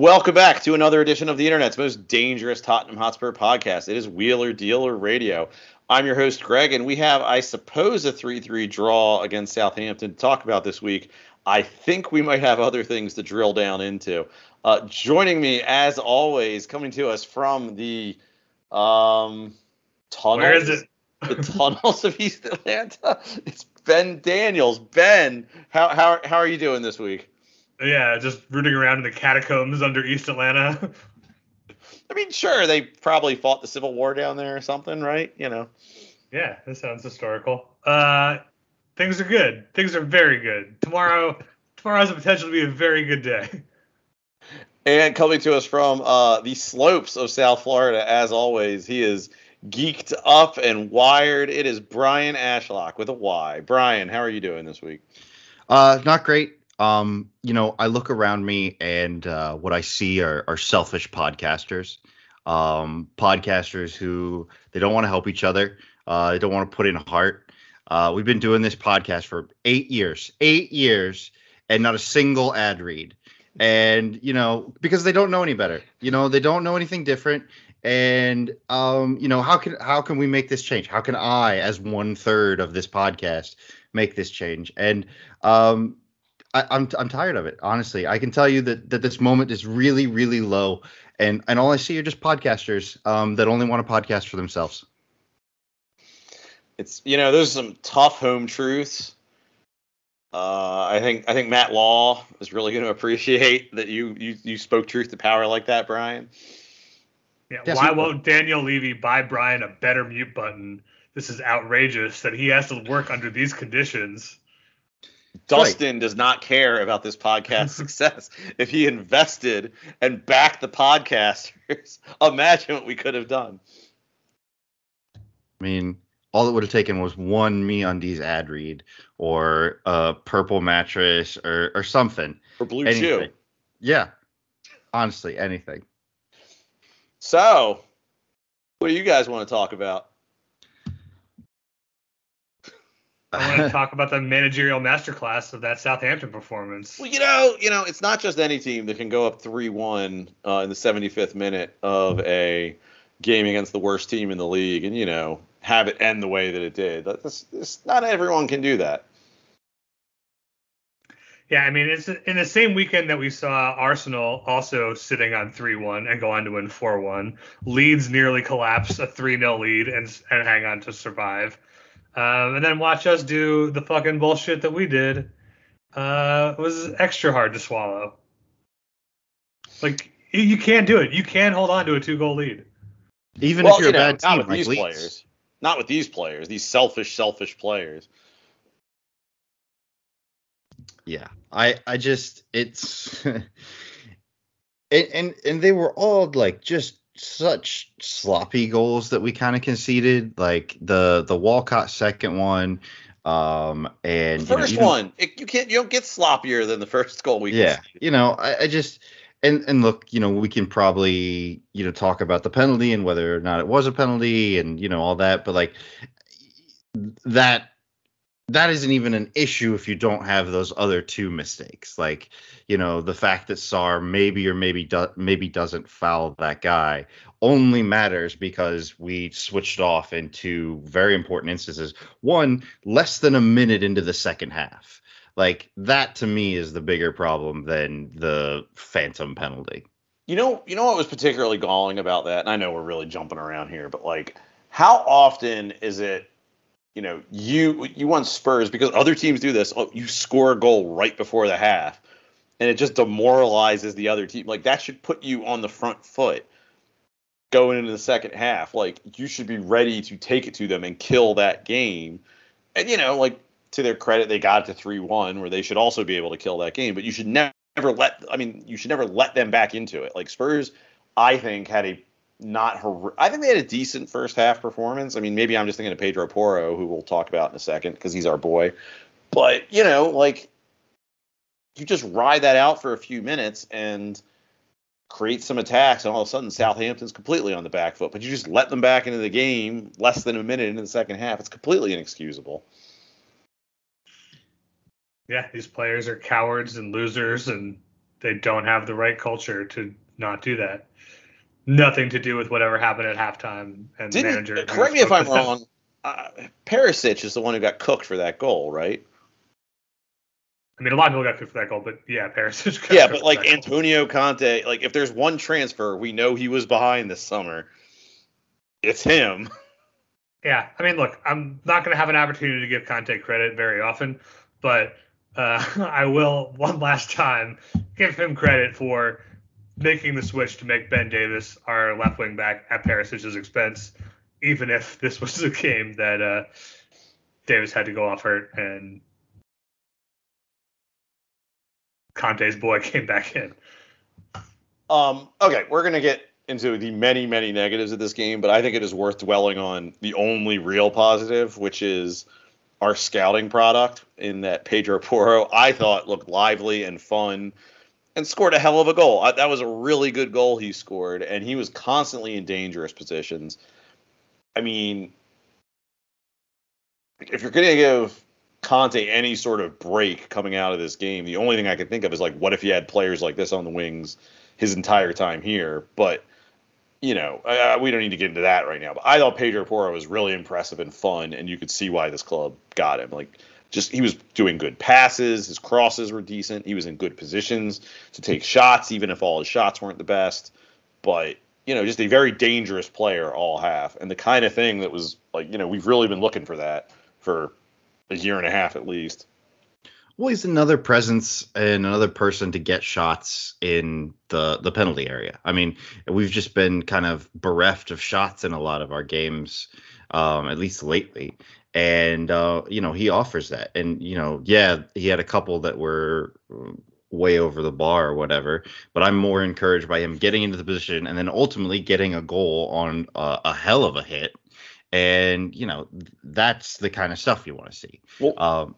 Welcome back to another edition of the internet's most dangerous Tottenham Hotspur podcast. It is Wheeler Dealer Radio. I'm your host, Greg, and we have, I suppose, a 3 3 draw against Southampton to talk about this week. I think we might have other things to drill down into. Uh, joining me, as always, coming to us from the um, tunnels. Where is it? the tunnels of East Atlanta. It's Ben Daniels. Ben, how, how, how are you doing this week? Yeah, just rooting around in the catacombs under East Atlanta. I mean, sure, they probably fought the Civil War down there or something, right? You know. yeah, that sounds historical. Uh, things are good. Things are very good. Tomorrow, tomorrow has the potential to be a very good day. And coming to us from uh, the slopes of South Florida, as always, he is geeked up and wired. It is Brian Ashlock with a Y. Brian, how are you doing this week? Uh, not great. Um, you know, I look around me and uh, what I see are, are selfish podcasters. Um, podcasters who they don't want to help each other. Uh, they don't want to put in heart. Uh, we've been doing this podcast for eight years, eight years, and not a single ad read. And you know, because they don't know any better. You know, they don't know anything different. And um, you know, how can how can we make this change? How can I, as one third of this podcast, make this change? And um, I, I'm I'm tired of it. Honestly, I can tell you that that this moment is really really low, and and all I see are just podcasters um, that only want to podcast for themselves. It's you know, there's some tough home truths. Uh, I think I think Matt Law is really going to appreciate that you you you spoke truth to power like that, Brian. Yeah, Yes, why won't Daniel Levy buy Brian a better mute button? This is outrageous that he has to work under these conditions. Dustin does not care about this podcast success. If he invested and backed the podcasters, imagine what we could have done. I mean, all it would have taken was one MeUndies ad read or a purple mattress or or something. Or Blue Anything. Chew. Yeah, honestly, anything. So, what do you guys want to talk about? I want to talk about the managerial masterclass of that Southampton performance. Well, you know, you know, it's not just any team that can go up three-one uh, in the 75th minute of a game against the worst team in the league, and you know, have it end the way that it did. That's, that's, not everyone can do that. Yeah, I mean, it's in the same weekend that we saw Arsenal also sitting on 3 1 and go on to win 4 1. Leeds nearly collapse a 3 0 lead and, and hang on to survive. Um, and then watch us do the fucking bullshit that we did. Uh, was extra hard to swallow. Like, you, you can't do it. You can't hold on to a two goal lead. Even well, if you're you know, a bad not with like these Leeds. players, not with these players, these selfish, selfish players. Yeah, I I just it's and and and they were all like just such sloppy goals that we kind of conceded. Like the the Walcott second one, um, and The you know, first one, it, you can't, you don't get sloppier than the first goal we yeah, conceded. you know, I, I just and and look, you know, we can probably you know talk about the penalty and whether or not it was a penalty and you know all that, but like that that isn't even an issue if you don't have those other two mistakes. Like, you know, the fact that Sarr maybe or maybe do, maybe doesn't foul that guy only matters because we switched off into very important instances. One, less than a minute into the second half. Like that to me is the bigger problem than the phantom penalty. You know, you know what was particularly galling about that, and I know we're really jumping around here, but like, how often is it, you know, you you want Spurs because other teams do this. Oh, you score a goal right before the half, and it just demoralizes the other team. Like that should put you on the front foot going into the second half. Like you should be ready to take it to them and kill that game. And you know, like to their credit, they got to three one, where they should also be able to kill that game. But you should never let. I mean, you should never let them back into it. Like Spurs, I think had a not hor- I think they had a decent first half performance. I mean, maybe I'm just thinking of Pedro Porro, who we'll talk about in a second because he's our boy. But you know, like you just ride that out for a few minutes and create some attacks, and all of a sudden Southampton's completely on the back foot. But you just let them back into the game less than a minute into the second half. It's completely inexcusable. Yeah, these players are cowards and losers, and they don't have the right culture to not do that. Nothing to do with whatever happened at halftime and Didn't manager. correct me if I'm wrong. Uh, Perisic is the one who got cooked for that goal, right? I mean, a lot of people got cooked for that goal, but yeah, Paris. is Yeah, but like that goal. Antonio Conte, like if there's one transfer we know he was behind this summer, it's him. Yeah, I mean, look, I'm not going to have an opportunity to give Conte credit very often, but uh, I will one last time give him credit for making the switch to make Ben Davies our left wing back at Perisic's expense, even if this was a game that uh, Davies had to go off hurt and Conte's boy came back in. Um, okay, we're gonna get into the many, many negatives of this game, but I think it is worth dwelling on the only real positive, which is our scouting product. In that Pedro Porro, I thought looked lively and fun, and scored a hell of a goal. I, that was a really good goal he scored, and he was constantly in dangerous positions. I mean, if you're gonna give Conte any sort of break coming out of this game, the only thing I can think of is like, what if you had players like this on the wings his entire time here? But you know, we don't need to get into that right now. But I thought Pedro Porro was really impressive and fun, and you could see why this club got him. Like, just he was doing good passes, his crosses were decent, he was in good positions to take shots, even if all his shots weren't the best. But you know, just a very dangerous player all half, and the kind of thing that was like, you know, we've really been looking for that for a year and a half at least. Well, he's another presence and another person to get shots in the the penalty area. I mean, we've just been kind of bereft of shots in a lot of our games, um, at least lately. And uh, you know, he offers that. And you know, yeah, he had a couple that were um, way over the bar or whatever. But I'm more encouraged by him getting into the position and then ultimately getting a goal on a, a hell of a hit. And you know, that's the kind of stuff you want to see. Well, Um,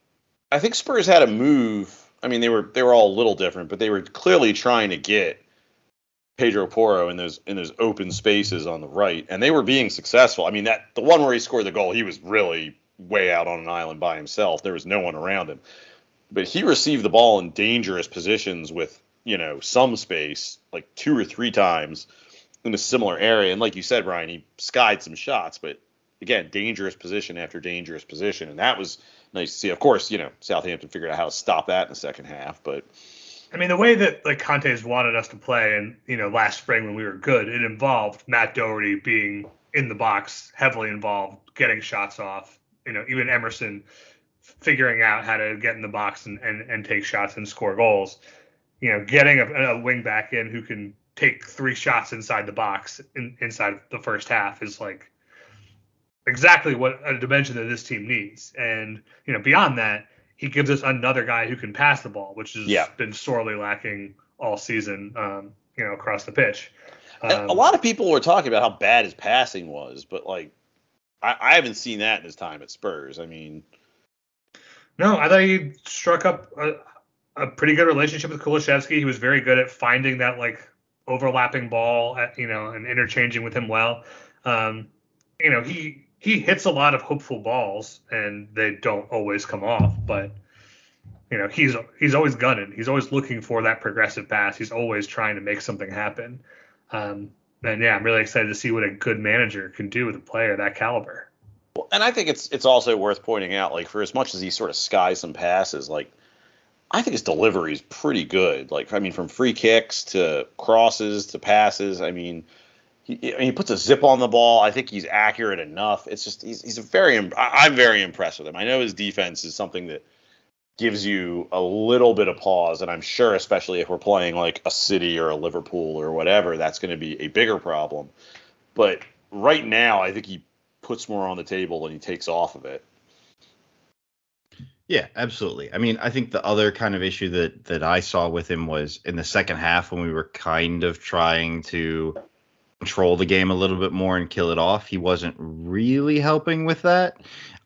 I think Spurs had a move. I mean, they were they were all a little different, but they were clearly trying to get Pedro Porro in those in those open spaces on the right, and they were being successful. I mean, that the one where he scored the goal, he was really way out on an island by himself. There was no one around him, but he received the ball in dangerous positions with you know some space, like two or three times in a similar area. And like you said, Brian, he skied some shots, but again, dangerous position after dangerous position, and that was nice to see. Of course, you know Southampton figured out how to stop that in the second half, but I mean, the way that like Conte's wanted us to play, and you know, last spring when we were good, it involved Matt Doherty being in the box, heavily involved, getting shots off. You know, even Emerson figuring out how to get in the box and, and, and take shots and score goals. You know, getting a, a wing back in who can take three shots inside the box in, inside the first half is like exactly what a dimension that this team needs. And you know, beyond that, he gives us another guy who can pass the ball, which has Yeah. been sorely lacking all season. Um, you know, across the pitch. Um, a lot of people were talking about how bad his passing was, but like I, I haven't seen that in his time at Spurs. I mean, No, I thought he struck up a, a pretty good relationship with Kulusevski. He was very good at finding that like overlapping ball, at, you know, and interchanging with him well. Um, you know, he he hits a lot of hopeful balls, and they don't always come off. But you know, he's he's always gunning. He's always looking for that progressive pass. He's always trying to make something happen. Um, and yeah, I'm really excited to see what a good manager can do with a player that caliber. Well, and I think it's it's also worth pointing out, like for as much as he sort of skies some passes, like I think his delivery is pretty good. Like I mean, from free kicks to crosses to passes. I mean, he, he puts a zip on the ball. I think he's accurate enough. It's just he's he's a very I'm very impressed with him. I know his defense is something that gives you a little bit of pause, and I'm sure, especially if we're playing like a City or a Liverpool or whatever, that's going to be a bigger problem. But right now, I think he puts more on the table than he takes off of it. Yeah, absolutely. I mean, I think the other kind of issue that that I saw with him was in the second half when we were kind of trying to control the game a little bit more and kill it off. He wasn't really helping with that.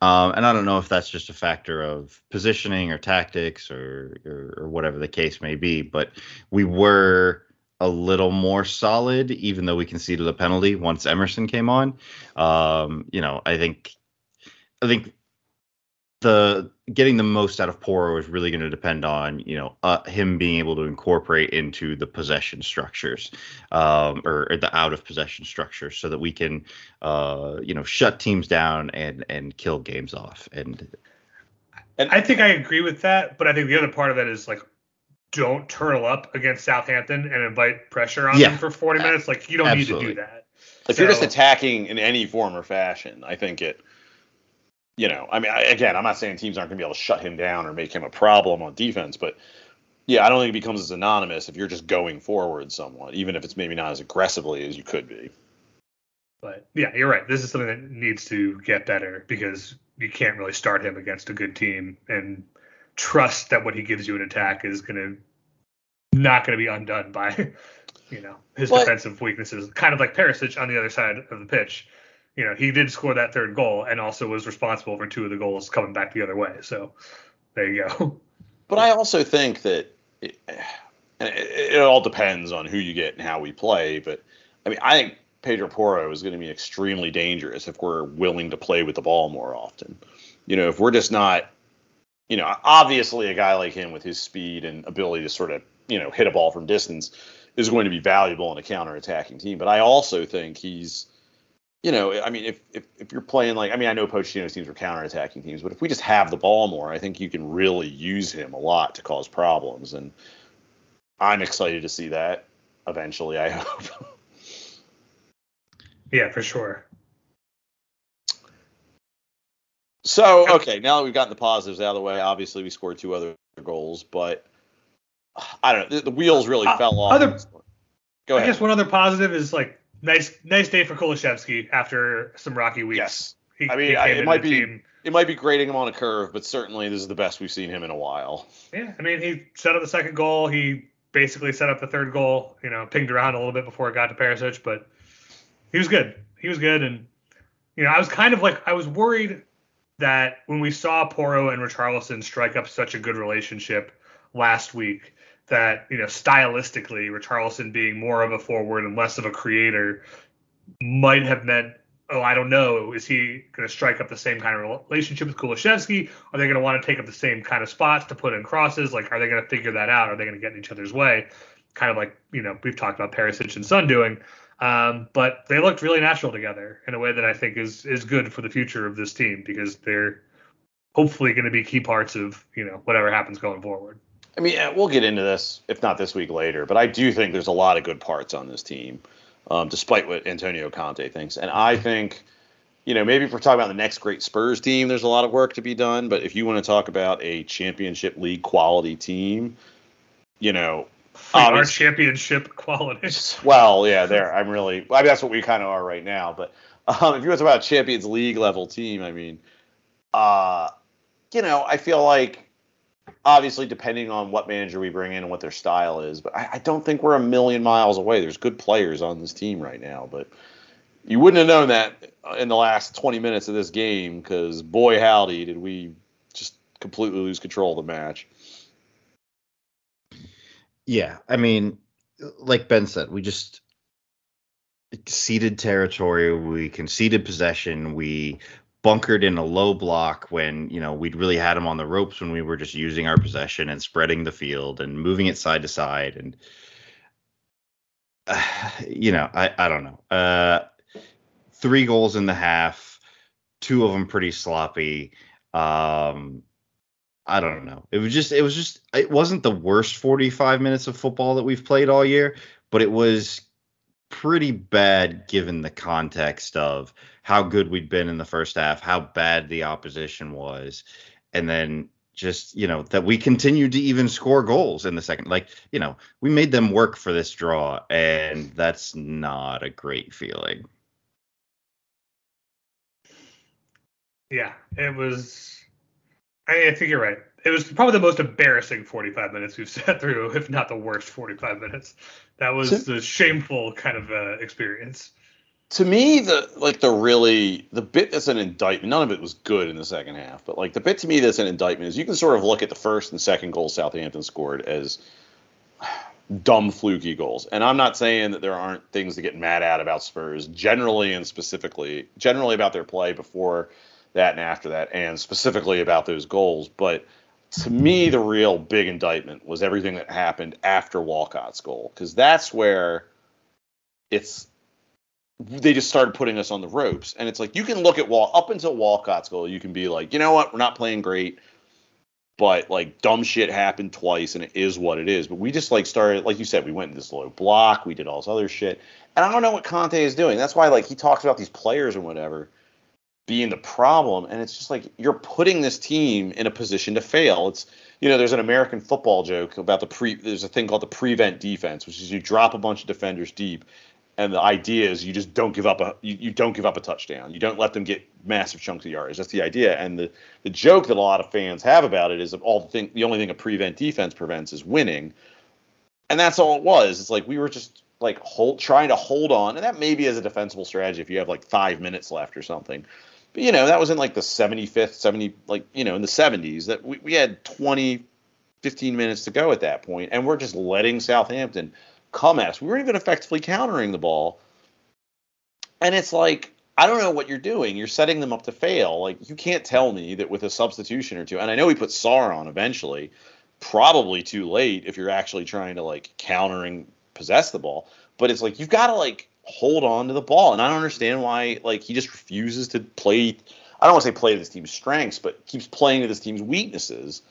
Um, and I don't know if that's just a factor of positioning or tactics or, or, or whatever the case may be, but we were a little more solid, even though we conceded a penalty once Emerson came on. Um, you know, I think, I think the getting the most out of Porro is really going to depend on you know uh, him being able to incorporate into the possession structures um, or, or, the out of possession structures so that we can uh, you know shut teams down and and kill games off and and I think I agree with that, but I think the other part of that is like don't turtle up against Southampton and invite pressure on Yeah. them for 40 minutes. Like you don't Absolutely. need to do that. If you're just attacking in any form or fashion, I think it, you know, I mean, I, again, I'm not saying teams aren't going to be able to shut him down or make him a problem on defense, but yeah, I don't think it becomes as anonymous if you're just going forward somewhat, even if it's maybe not as aggressively as you could be. But yeah, you're right. This is something that needs to get better because you can't really start him against a good team and trust that what he gives you in attack is going to not going to be undone by you know his But- defensive weaknesses. Kind of like Perisic on the other side of the pitch. You know, he did score that third goal and also was responsible for two of the goals coming back the other way. So there you go. But I also think that it, it, all depends on who you get and how we play. But I mean, I think Pedro Porro is going to be extremely dangerous if we're willing to play with the ball more often. You know, if we're just not, you know, obviously a guy like him with his speed and ability to sort of, you know, hit a ball from distance is going to be valuable in a counter-attacking team. But I also think he's, you know, I mean, if, if, if you're playing like, I mean, I know Pochettino's teams are counter-attacking teams, but if we just have the ball more, I think you can really use him a lot to cause problems. And I'm excited to see that eventually, I hope. Yeah, for sure. So, okay, now that we've gotten the positives out of the way, obviously we scored two other goals, but I don't know. The, the wheels really Uh, fell off. other- Go I guess one other positive is like nice nice day for Kulusevski after some rocky weeks. Yes. He, I mean, I- it might be- team. It might be grading him on a curve, but certainly this is the best we've seen him in a while. Yeah, I mean, he set up the second goal. He basically set up the third goal. You know, pinged around a little bit before it got to Perisic, but he was good. He was good, and you know, I was kind of like I was worried that when we saw Porro and Richarlison strike up such a good relationship last week, that you know, stylistically, Richarlison being more of a forward and less of a creator might have meant. Oh, I don't know. Is he going to strike up the same kind of relationship with Kulusevski? Are they going to want to take up the same kind of spots to put in crosses? Like, are they going to figure that out? Are they going to get in each other's way? Kind of like, you know, we've talked about Perisic and Son doing. Um, but they looked really natural together in a way that I think is is good for the future of this team because they're hopefully going to be key parts of, you know, whatever happens going forward. I mean, we'll get into this, if not this week, later. But I do think there's a lot of good parts on this team, um, despite what Antonio Conte thinks. And I think, you know, maybe if we're talking about the next great Spurs team, there's a lot of work to be done. But if you want to talk about a championship league quality team, you know, our championship quality. well, yeah, there. I'm really. I mean, that's what we kind of are right now. But um, if you want to talk about Champions League level team, I mean, uh, you know, I feel like obviously depending on what manager we bring in and what their style is, but I, I don't think we're a million miles away. There's good players on this team right now, but you wouldn't have known that in the last 20 minutes of this game because boy howdy did we just completely lose control of the match. Yeah, I mean, like Ben said, we just ceded territory. We conceded possession. We bunkered in a low block when you know we'd really had them on the ropes when we were just using our possession and spreading the field and moving it side to side and uh, you know I I don't know. Uh, three goals in the half, two of them pretty sloppy. Um, I don't know. It was just it was just it wasn't the worst 45 minutes of football that we've played all year, but it was pretty bad given the context of how good we'd been in the first half, how bad the opposition was, and then just, you know, that we continued to even score goals in the second. Like, you know, we made them work for this draw and that's not a great feeling. Yeah, it was I, I think you're right. It was probably the most embarrassing 45 minutes we've sat through, if not the worst 45 minutes. That was So- the shameful kind of uh, experience. to me the like the really the bit that's an indictment none of it was good in the second half but like the bit to me that's an indictment is you can sort of look at the first and second goals southampton scored as dumb fluky goals and i'm not saying that there aren't things to get mad at about spurs generally and specifically generally about their play before that and after that and specifically about those goals but to me the real big indictment was everything that happened after walcott's goal because that's where it's they just started putting us on the ropes. And it's like you can look at Wal up until Walcott's goal, you can be like, you know what, we're not playing great, but like dumb shit happened twice, and it is what it is. But we just like started, like you said, we went in this low block, we did all this other shit, and I don't know what Conte is doing. That's why like he talks about these players and whatever being the problem, and it's just like you're putting this team in a position to fail. It's you know, there's an American football joke about the pre. There's a thing called the prevent defense, which is you drop a bunch of defenders deep, and the idea is you just don't give up a you, you don't give up a touchdown. You don't let them get massive chunks of yards. That's the idea. And the the joke that a lot of fans have about it is of all the thing the only thing a prevent defense prevents is winning. And that's all it was. It's like we were just like hold trying to hold on, and that maybe is a defensible strategy if you have like five minutes left or something. But you know, that was in like the 75th, 70, like, you know, in the 70s that we, we had 20, 15 minutes to go at that point, and we're just letting Southampton come at us. We weren't even effectively countering the ball. And it's like, I don't know what you're doing. You're setting them up to fail. Like, you can't tell me that with a substitution or two, and I know we put Sarr on eventually, probably too late if you're actually trying to like countering possess the ball. But it's like, you've got to like hold on to the ball. And I don't understand why like he just refuses to play. I don't want to say play to this team's strengths, but keeps playing to this team's weaknesses.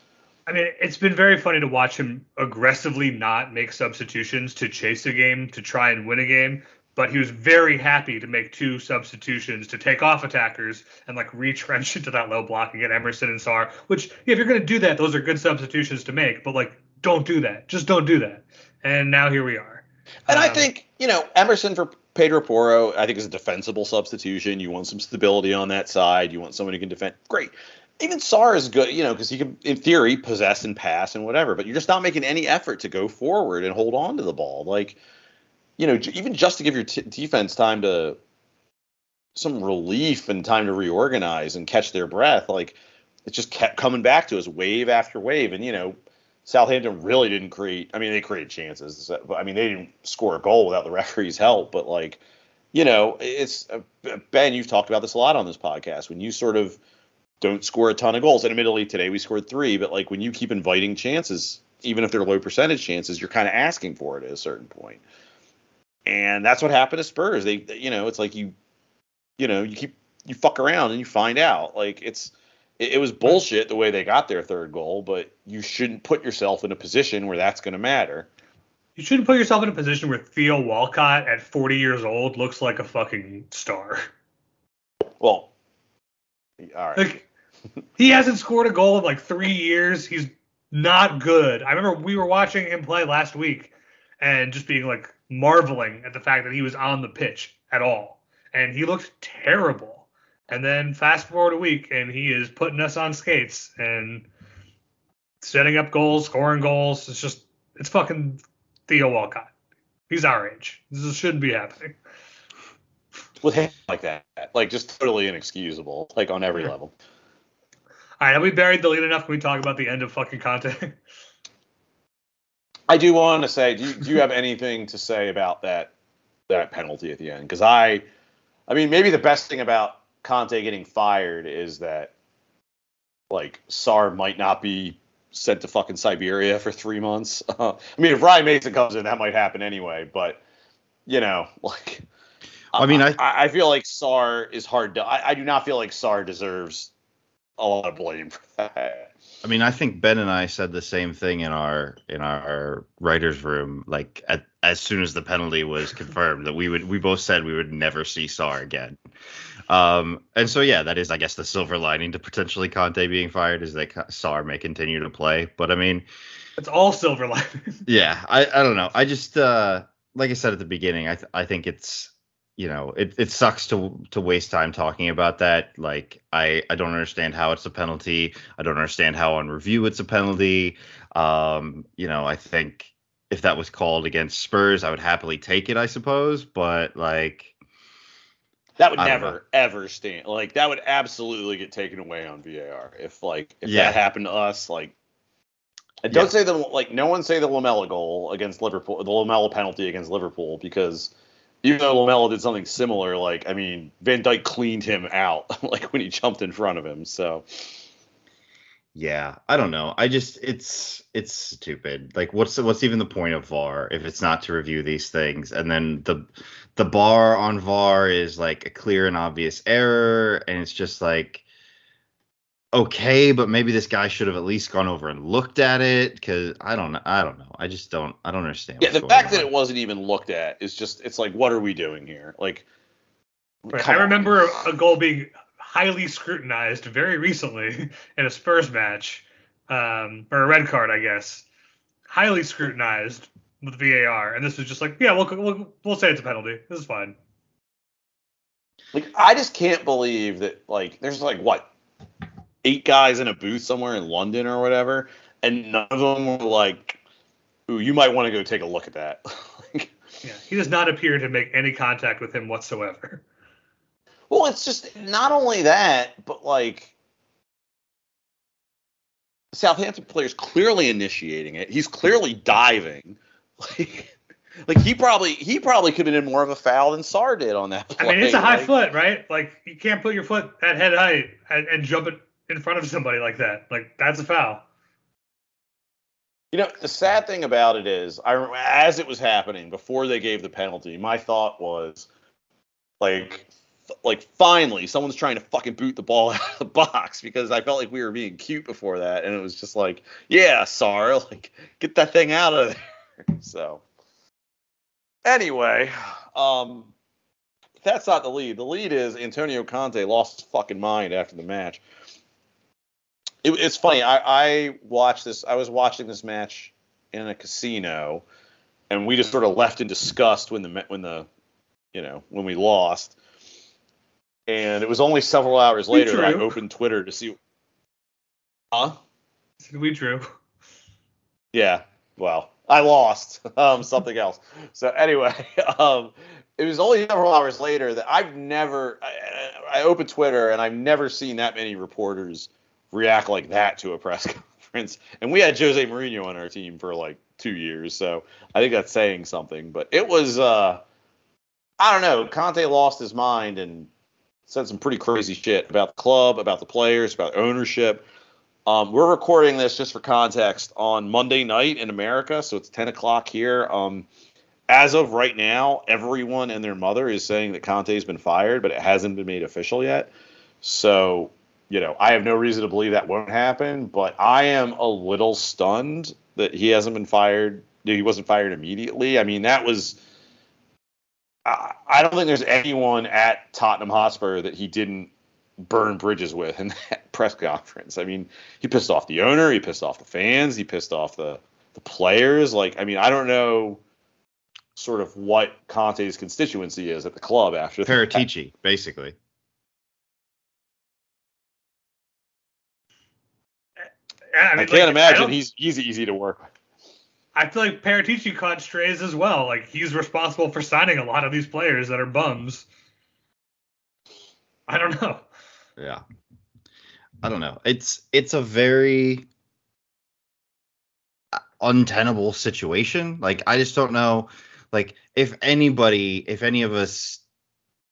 I mean, it's been very funny to watch him aggressively not make substitutions to chase a game, to try and win a game. But he was very happy to make two substitutions to take off attackers and like retrench into that low block and get Emerson and Sarr. Which, yeah, if you're going to do that, those are good substitutions to make. But like, don't do that. Just don't do that. And now here we are. And I Um, think, you know, Emerson for Pedro Porro, I think is a defensible substitution. You want some stability on that side. You want someone who can defend. Great. Even Sarr is good, you know, because he can, in theory, possess and pass and whatever. But you're just not making any effort to go forward and hold on to the ball. Like, you know, even just to give your t- defense time to some relief and time to reorganize and catch their breath, like it just kept coming back to us wave after wave. And you know, Southampton really didn't create. I mean, they created chances, but I mean, they didn't score a goal without the referee's help. But like, you know, it's uh, Ben. You've talked about this a lot on this podcast. When you sort of don't score a ton of goals, and admittedly today we scored three, but like when you keep inviting chances, even if they're low percentage chances, you're kind of asking for it at a certain point. And that's what happened to Spurs. They, they- you know, it's like you, you know, you keep you fuck around and you find out. Like it's it, it was bullshit the way they got their third goal, but you shouldn't put yourself in a position where that's going to matter. You shouldn't put yourself in a position where Theo Walcott at 40 years old looks like a fucking star. Well, all right. Like he hasn't scored a goal in like three years. He's not good. I remember we were watching him play last week and just being like marveling at the fact that he was on the pitch at all. And he looked terrible. And then fast forward a week and he is putting us on skates and setting up goals, scoring goals. It's just it's fucking Theo Walcott. He's our age. This shouldn't be happening. with him like that, like just totally inexcusable, like on every level. All right, have we buried the lead enough? Can we talk about the end of fucking Conte? I do want to say, do you, do you have anything to say about that that penalty at the end? Because I, I mean, maybe the best thing about Conte getting fired is that, like, Sarr might not be sent to fucking Siberia for three months. I mean, if Ryan Mason comes in, that might happen anyway. But you know, like, I mean, I- I, I feel like Sarr is hard to. I, I do not feel like Sarr deserves a lot of blame for that. I mean, I think Ben and I said the same thing in our in our writers' room. Like at, as soon as the penalty was confirmed, that we would we both said we would never see Sarr again. Um, and so yeah, that is I guess the silver lining to potentially Conte being fired is that Sarr may continue to play. But I mean, it's all silver lining. yeah, I I don't know. I just uh like I said at the beginning, I th- I think it's you know, it, it sucks to to waste time talking about that. Like I I don't understand how it's a penalty. I don't understand how on review it's a penalty. Um, you know, I think if that was called against Spurs, I would happily take it, I suppose. But like That would know. never ever stand. Like that would absolutely get taken away on VAR if like if Yeah. that happened to us. Like, and don't Yeah. say the like no one say the Lamela goal against Liverpool, the Lamela penalty against Liverpool because even though Lamela did something similar, like I mean Van Dijk cleaned him out like when he jumped in front of him. So Yeah, I don't know. I just it's it's stupid. Like what's what's even the point of VAR if it's not to review these things? And then the the bar on VAR is like a clear and obvious error and it's just like okay, but maybe this guy should have at least gone over and looked at it cuz I don't know. I don't know. I just don't I don't understand. yeah, the fact on. that it wasn't even looked at is just it's like what are we doing here? Like Right. I remember a goal being highly scrutinized very recently in a Spurs match, um, or a red card, I guess. Highly scrutinized with VAR, and this was just like, yeah, we'll we'll, we'll say it's a penalty. This is fine. Like I just can't believe that like there's like what eight guys in a booth somewhere in London or whatever, and none of them were like, "Ooh, you might want to go take a look at that." Like, Yeah, he does not appear to make any contact with him whatsoever. Well, it's just not only that, but like Southampton player's clearly initiating it. He's clearly diving. Like, like he probably he probably could have been in more of a foul than Sarr did on that Play. I mean, it's a high Like, foot, right? Like you can't put your foot at head height and, and jump it in front of somebody like that. Like that's a foul. You know, the sad thing about it is, I as it was happening before they gave the penalty, my thought was, like, like finally someone's trying to fucking boot the ball out of the box because I felt like we were being cute before that, and it was just like, yeah, Sarr, like, get that thing out of there. So, anyway, um, that's not the lead. The lead is Antonio Conte lost his fucking mind after the match it, it's funny. I, I watched this. I was watching this match in a casino, and we just sort of left in disgust when the when the you know when we lost. And it was only several hours later that I opened Twitter to see. Huh? We drew. Yeah. Well, I lost. Um, something else. So anyway, um, it was only several hours later that I've never. I, I opened Twitter and I've never seen that many reporters react like that to a press conference. And we had Jose Mourinho on our team for like two years, so I think that's saying something. But it was. Uh, I don't know. Conte lost his mind and said some pretty crazy shit about the club, about the players, about ownership. Um, we're recording this just for context on Monday night in America, so it's 10 o'clock here. Um, as of right now, everyone and their mother is saying that Conte's been fired, but it hasn't been made official yet. So, you know, I have no reason to believe that won't happen, but I am a little stunned that he hasn't been fired. He wasn't fired immediately. I mean, that was. I I don't think there's anyone at Tottenham Hotspur that he didn't burn bridges with in that press conference. I mean, he pissed off the owner, he pissed off the fans, he pissed off the the players. Like, I mean, I don't know sort of what Conte's constituency is at the club after that. Paratici, basically. I, mean, can't like, imagine don't- he's he's easy to work with. I feel like Paratici caught strays as well. Like he's responsible for signing a lot of these players that are bums. I don't know. Yeah. I don't know. It's it's a very untenable situation. Like I just don't know like if anybody if any of us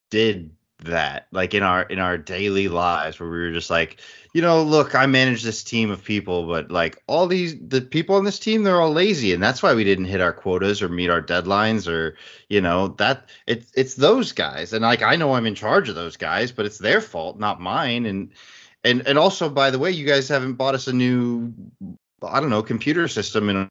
did that like in our in our daily lives where we were just like you know look i manage this team of people but like all these the people on this team they're all lazy and that's why we didn't hit our quotas or meet our deadlines or you know that it's it's those guys and like i know i'm in charge of those guys but it's their fault not mine and and and also by the way you guys haven't bought us a new i don't know computer system and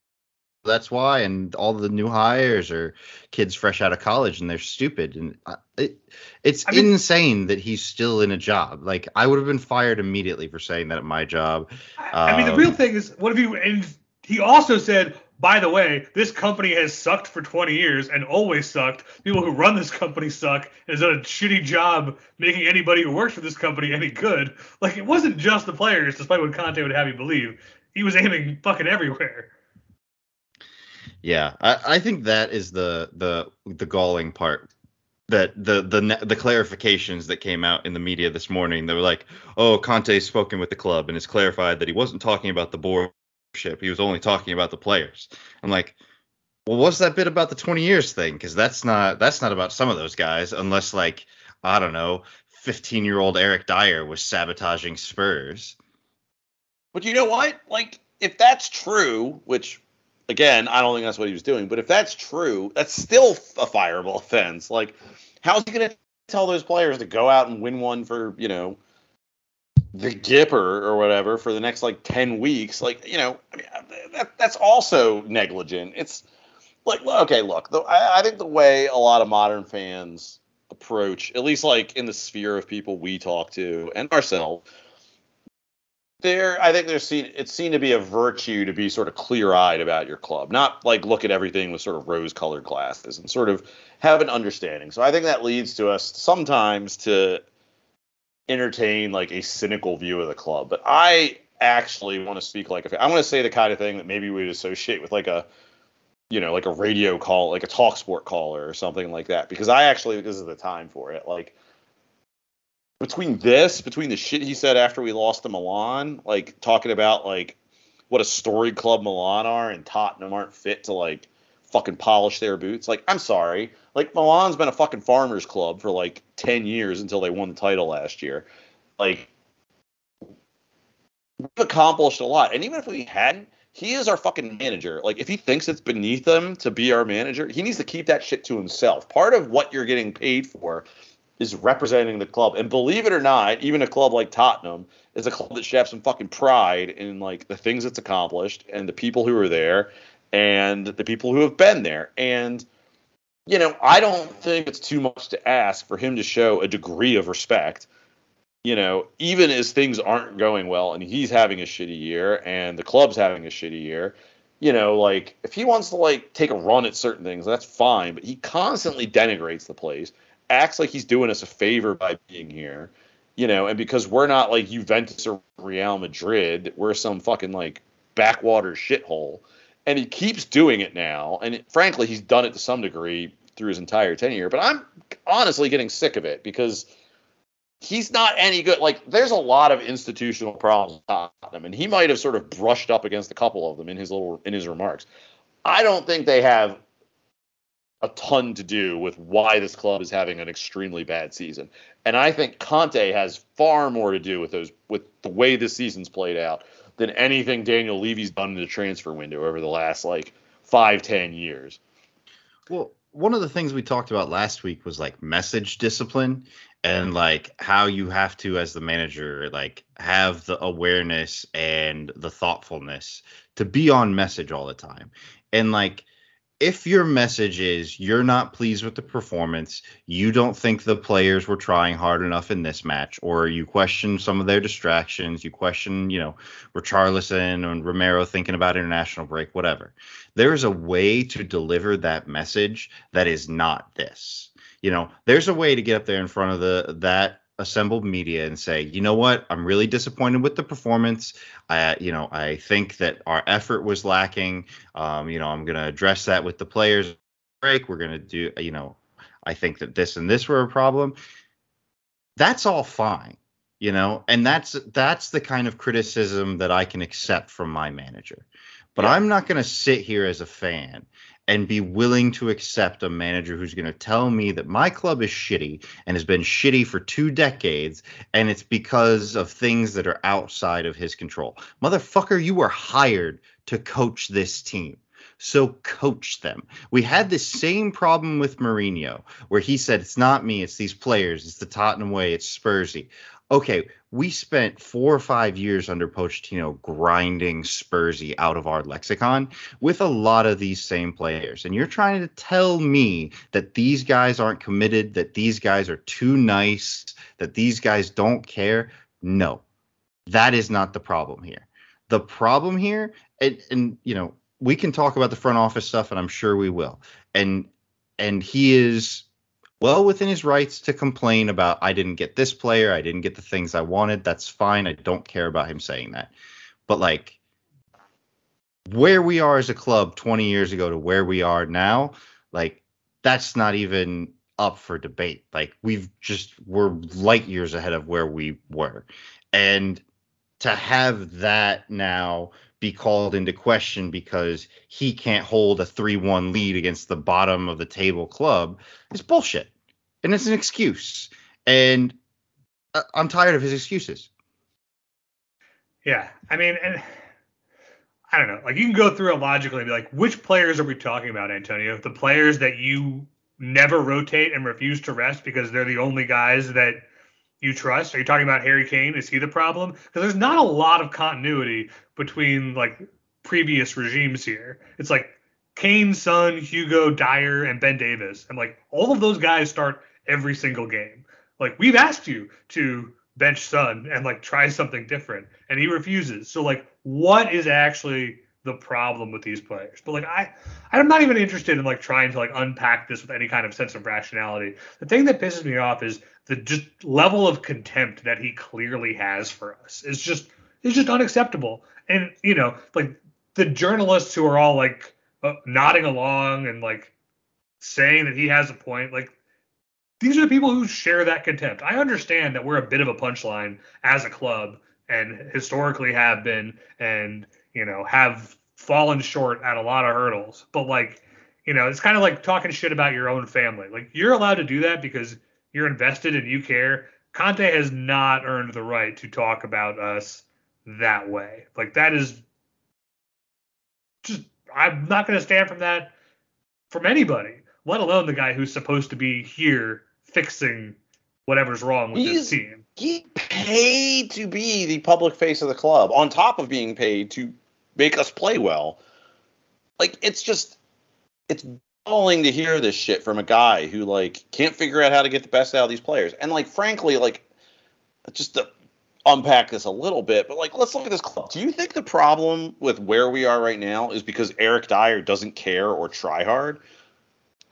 that's why and all the new hires are kids fresh out of college and they're stupid and I- it, it's I mean- insane that he's still in a job like i would have been fired immediately for saying that at my job I I mean, the Um, real thing is, what if you? And he also said, by the way, this company has sucked for 20 years and always sucked. People who run this company suck and has done a shitty job making anybody who works for this company any good. Like it wasn't just the players, despite what Conte would have you believe. He was aiming fucking everywhere. Yeah, I, I think that is the the the galling part. That the the the clarifications that came out in the media this morning, they were like, "Oh, Conte's spoken with the club and it's clarified that he wasn't talking about the board he was only talking about the players. I'm like, well, what's that bit about the 20 years thing? Because that's not that's not about some of those guys, unless like I don't know, 15 year old Eric Dier was sabotaging Spurs. But you know what? Like, if that's true, which again, I don't think that's what he was doing, but if that's true, that's still a fireable offense. Like, how's he going to tell those players to go out and win one for you know the Gipper or whatever for the next like 10 weeks. Like, you know, I mean, that, that's also negligent. It's like, okay, look, the, I, I think the way a lot of modern fans approach, at least like in the sphere of people we talk to and ourselves, there, I think there's seen it's seen to be a virtue to be sort of clear-eyed about your club, not like look at everything with sort of rose-colored glasses and sort of have an understanding. So I think that leads to us sometimes to entertain like a cynical view of the club. But I actually want to speak like a I want to say the kind of thing that maybe we would associate with like a you know like a radio call like a talk sport caller or something like that because I actually this is the time for it like between this between the shit he said after we lost to Milan like talking about like what a storied club Milan are and Tottenham aren't fit to like fucking polish their boots like I'm sorry like Milan's been a fucking farmers club for like 10 years until they won the title last year. Like we've accomplished a lot. And even if we hadn't, he is our fucking manager. Like if he thinks it's beneath him to be our manager, he needs to keep that shit to himself. Part of what you're getting paid for is representing the club. And believe it or not, even a club like Tottenham is a club that should have some fucking pride in like the things it's accomplished and the people who are there and the people who have been there. And you know, I don't think it's too much to ask for him to show a degree of respect. You know, even as things aren't going well and he's having a shitty year and the club's having a shitty year, you know, like if he wants to like take a run at certain things, that's fine. But he constantly denigrates the place, acts like he's doing us a favor by being here, you know, and because we're not like Juventus or Real Madrid, we're some fucking like backwater shithole and he keeps doing it now. And it, frankly, he's done it to some degree through his entire tenure. But I'm honestly getting sick of it because he's not any good. Like, there's a lot of institutional problems him, and he might have sort of brushed up against a couple of them in his little in his remarks. I don't think they have a ton to do with why this club is having an extremely bad season. And I think Conte has far more to do with those with the way this season's played out than anything Daniel Levy's done in the transfer window over the last like five, ten years. Well, one of the things we talked about last week was like message discipline and like how you have to as the manager like have the awareness and the thoughtfulness to be on message all the time and like if your message is you're not pleased with the performance, you don't think the players were trying hard enough in this match, or you question some of their distractions, you question, you know, Richarlison and Romero thinking about international break, whatever. There is a way to deliver that message that is not this. You know, there's a way to get up there in front of the that assembled media and say, you know what, I'm really disappointed with the performance. I, you know, I think that our effort was lacking. Um, you know, I'm going to address that with the players. Break. We're going to do, you know, I think that this and this were a problem. That's all fine, you know, and that's that's the kind of criticism that I can accept from my manager. But yeah. I'm not going to sit here as a fan and be willing to accept a manager who's going to tell me that my club is shitty and has been shitty for two decades and it's because of things that are outside of his control. Motherfucker, you were hired to coach this team. So coach them. We had this same problem with Mourinho, where he said, It's not me, it's these players, it's the Tottenham way, it's Spursy okay, we spent four or five years under Pochettino grinding Spursy out of our lexicon with a lot of these same players. And you're trying to tell me that these guys aren't committed, that these guys are too nice, that these guys don't care. No, that is not the problem here. The problem here, and, and you know, we can talk about the front office stuff, and I'm sure we will. And and he is well within his rights to complain about I didn't get this player, I didn't get the things I wanted. That's fine. I don't care about him saying that. But like where we are as a club 20 years ago to where we are now, like that's not even up for debate. Like we've just we're light years ahead of where we were. And to have that now be called into question because he can't hold a 3-1 lead against the bottom of the table club is bullshit. And it's an excuse. And uh, I'm tired of his excuses. Yeah, I mean, and I don't know. Like you can go through it logically and be like, which players are we talking about, Antonio? The players that you never rotate and refuse to rest because they're the only guys that you trust? Are you talking about Harry Kane? Is he the problem? Because there's not a lot of continuity between like previous regimes here. It's like Kane, Son, Hugo, Dier, and Ben Davies. And like all of those guys start every single game. Like we've asked you to bench Son and like try something different, and he refuses. So like, what is actually the problem with these players? But like, I I'm not even interested in like trying to like unpack this with any kind of sense of rationality. The thing that pisses me off is the just level of contempt that he clearly has for us is just it's just unacceptable. And you know, like the journalists who are all like uh, nodding along and like saying that he has a point, like these are the people who share that contempt. I understand that we're a bit of a punchline as a club and historically have been and you know have fallen short at a lot of hurdles. But like, you know, it's kind of like talking shit about your own family. Like you're allowed to do that because you're invested and you care. Conte has not earned the right to talk about us that way. Like that is just I'm not going to stand from that from anybody, let alone the guy who's supposed to be here fixing whatever's wrong with He's- this team. He paid to be the public face of the club, on top of being paid to make us play well. Like it's just it's galling to hear this shit from a guy who like can't figure out how to get the best out of these players. And like frankly, like just to unpack this a little bit, but like let's look at this club. Do you think the problem with where we are right now is because Eric Dier doesn't care or try hard?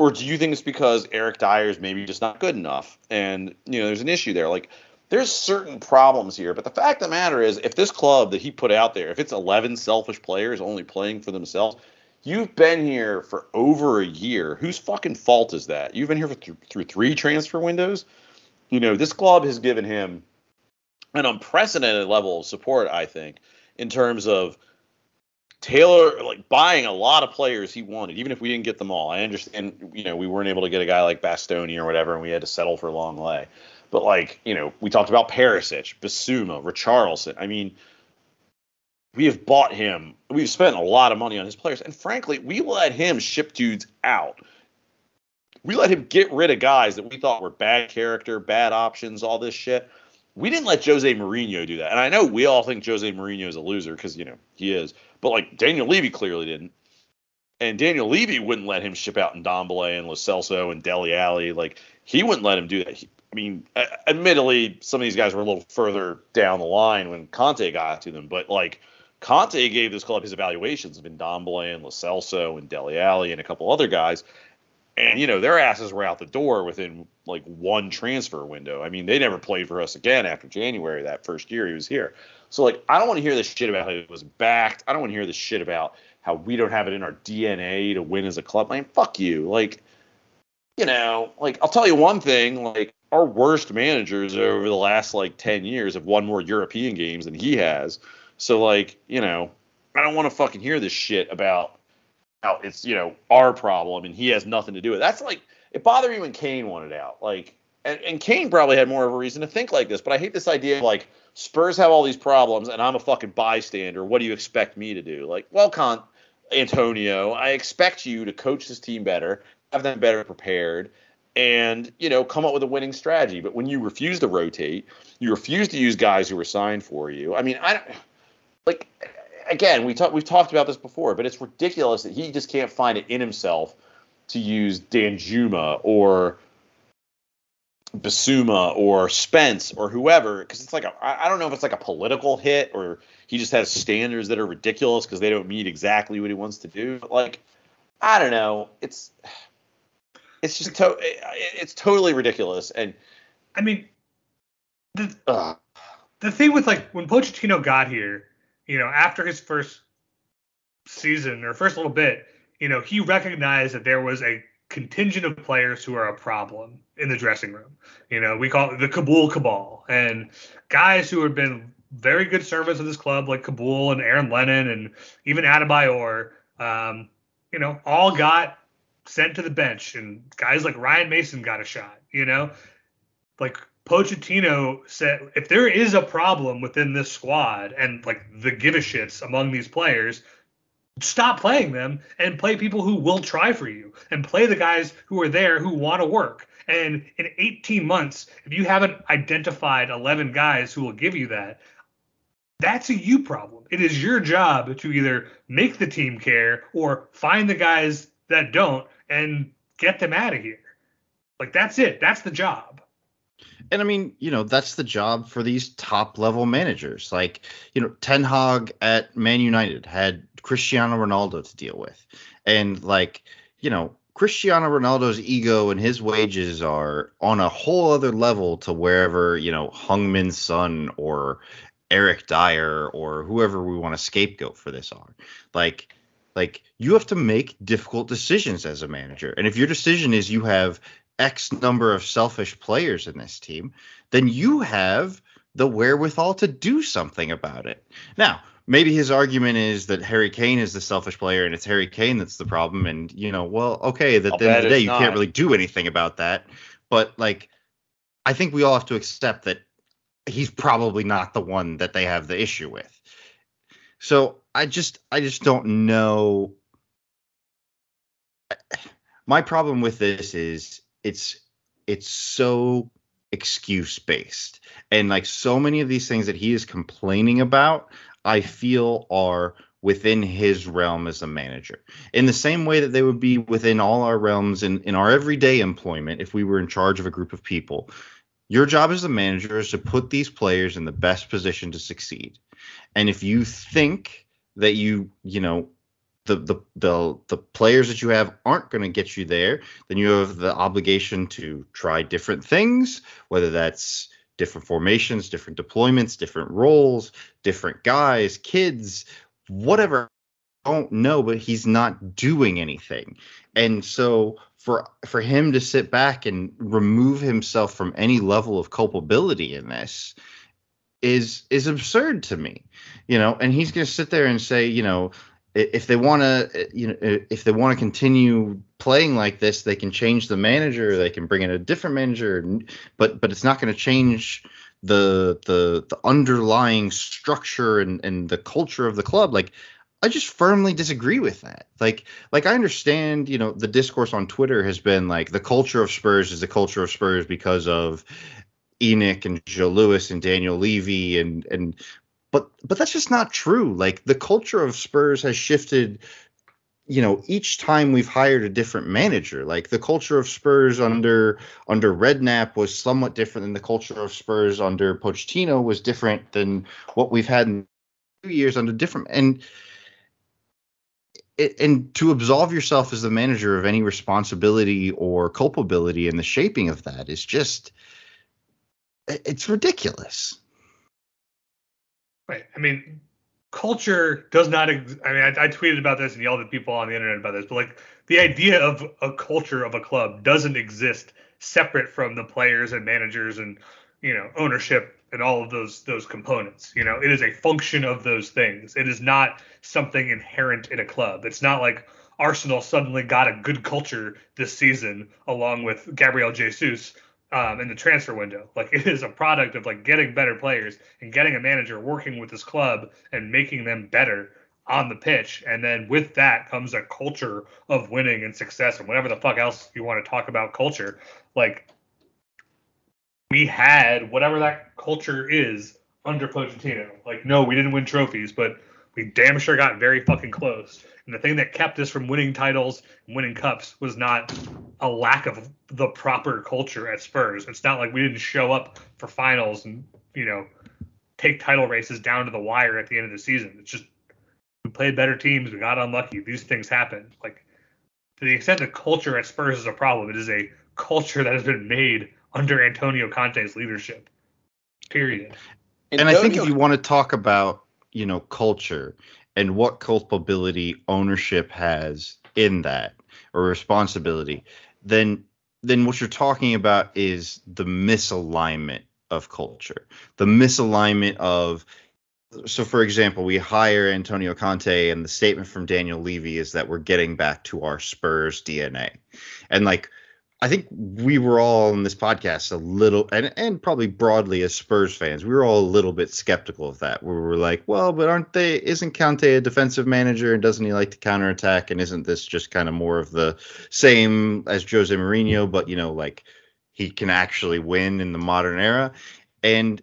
Or do you think it's because Eric Dier is maybe just not good enough? And you know, there's an issue there. Like there's certain problems here, but the fact of the matter is, if this club that he put out there, if it's 11 selfish players only playing for themselves, you've been here for over a year. Whose fucking fault is that? You've been here th- through three transfer windows. You know, this club has given him an unprecedented level of support, I think, in terms of Taylor like buying a lot of players he wanted, even if we didn't get them all. I understand, you know, we weren't able to get a guy like Bastoni or whatever, and we had to settle for Lenglet. But like, you know, we talked about Perisic, Bissouma, Richarlison. I mean, we have bought him. We've spent a lot of money on his players, and frankly, we let him ship dudes out. We let him get rid of guys that we thought were bad character, bad options, all this shit. We didn't let Jose Mourinho do that. And I know we all think Jose Mourinho is a loser because, you know, he is. But like Daniel Levy clearly didn't. And Daniel Levy wouldn't let him ship out Ndombele and Lo Celso and Dele Alli. Like he wouldn't let him do that. He, I mean, admittedly, some of these guys were a little further down the line when Conte got to them, but like Conte gave this club his evaluations of Ndombele and Lo Celso and Dele Alli and a couple other guys, and you know their asses were out the door within like one transfer window. I mean, they never played for us again after January that first year he was here. So like, I don't want to hear this shit about how it was backed. I don't want to hear this shit about how we don't have it in our DNA to win as a club. Man, fuck you. Like, you know, like I'll tell you one thing, like our worst managers over the last like 10 years have won more European games than he has. So like, you know, I don't want to fucking hear this shit about how it's, you know, our problem and he has nothing to do with it. That's like it bothered me when Kane wanted out. Like and, and Kane probably had more of a reason to think like this, but I hate this idea of like Spurs have all these problems and I'm a fucking bystander. What do you expect me to do? Like, well, Con Antonio, I expect you to coach this team better, have them better prepared, and you know come up with a winning strategy. But when you refuse to rotate, you refuse to use guys who were signed for you. I mean, I don't like. Again, we talked we've talked about this before, but it's ridiculous that he just can't find it in himself to use Danjuma or Bissouma or Spence or whoever, because it's like a, I don't know if it's like a political hit or he just has standards that are ridiculous because they don't meet exactly what he wants to do. But like, I don't know. It's it's just to, it- it's totally ridiculous. And I mean, the uh, the thing with like when Pochettino got here, you know, after his first season or first little bit, you know, he recognized that there was a contingent of players who are a problem in the dressing room. You know, we call it the Kaboul cabal and guys who have been very good servants of this club, like Kaboul and Aaron Lennon and even Adebayor, um, you know, all got sent to the bench, and guys like Ryan Mason got a shot. You know, like Pochettino said, if there is a problem within this squad and like the give a shits among these players, stop playing them and play people who will try for you and play the guys who are there who want to work. And in 18 months, if you haven't identified 11 guys who will give you that, that's a you problem. It is your job to either make the team care or find the guys that don't and get them out of here. Like that's it. That's the job. And I mean, you know, that's the job for these top level managers. Like, you know, Ten Hag at Man United had Cristiano Ronaldo to deal with. And like, you know, Cristiano Ronaldo's ego and his wages are on a whole other level to wherever, you know, Heung-min's Son or Eric Dier or whoever we want to scapegoat for this are. Like, like you have to make difficult decisions as a manager. And if your decision is you have X number of selfish players in this team, then you have the wherewithal to do something about it. Now, maybe his argument is that Harry Kane is the selfish player and it's Harry Kane that's the problem. And, you know, well, okay, that the end of the day, you not. can't really do anything about that. But, like, I think we all have to accept that he's probably not the one that they have the issue with. So I just I just don't know. My problem with this is it's it's so excuse based and like so many of these things that he is complaining about I feel are within his realm as a manager in the same way that they would be within all our realms in, in our everyday employment if we were in charge of a group of people your job as a manager is to put these players in the best position to succeed. And if you think that you, you know, the the the, the players that you have aren't going to get you there, then you have the obligation to try different things, whether that's different formations, different deployments, different roles, different guys, kids, whatever. I don't know, but he's not doing anything. And so for for him to sit back and remove himself from any level of culpability in this is is absurd to me you know and he's going to sit there and say you know if they want to uh, you know uh, if they want to continue playing like this they can change the manager they can bring in a different manager but but it's not going to change the the the underlying structure and and the culture of the club like I just firmly disagree with that. Like, like I understand, you know, the discourse on Twitter has been like the culture of Spurs is the culture of Spurs because of ENIC and Joe Lewis and Daniel Levy and and but but that's just not true. Like the culture of Spurs has shifted you know each time we've hired a different manager like the culture of spurs under under redknapp was somewhat different than the culture of spurs under pochettino was different than what we've had in two years under different and and to absolve yourself as the manager of any responsibility or culpability in the shaping of that is just it's ridiculous Right. I mean, culture does not. Ex- I mean, I, I tweeted about this and yelled at people on the internet about this, but like the idea of a culture of a club doesn't exist separate from the players and managers and you know ownership and all of those those components. You know, it is a function of those things. It is not something inherent in a club. It's not like Arsenal suddenly got a good culture this season along with Gabriel Jesus um, in the transfer window. Like it is a product of like getting better players and getting a manager working with this club and making them better on the pitch. And then with that comes a culture of winning and success and whatever the fuck else you want to talk about culture. Like we had whatever that culture is under Pochettino. Like no, we didn't win trophies, but we damn sure got very fucking close. And the thing that kept us from winning titles and winning cups was not a lack of the proper culture at Spurs. It's not like we didn't show up for finals and you know take title races down to the wire at the end of the season. It's just we played better teams, we got unlucky. These things happen. Like to the extent the culture at Spurs is a problem, it is a culture that has been made under Antonio Conte's leadership. Period. And I think if you want to talk about, you know, culture and what culpability ownership has in that or responsibility, then then what you're talking about is the misalignment of culture. The misalignment of so for example, we hire Antonio Conte and the statement from Daniel Levy is that we're getting back to our Spurs DNA. And like I think we were all in this podcast a little, and and probably broadly as Spurs fans, we were all a little bit skeptical of that. Where We were like, well, but aren't they? Isn't Conte a defensive manager, and doesn't he like to counterattack? And isn't this just kind of more of the same as Jose Mourinho, but you know, like he can actually win in the modern era? And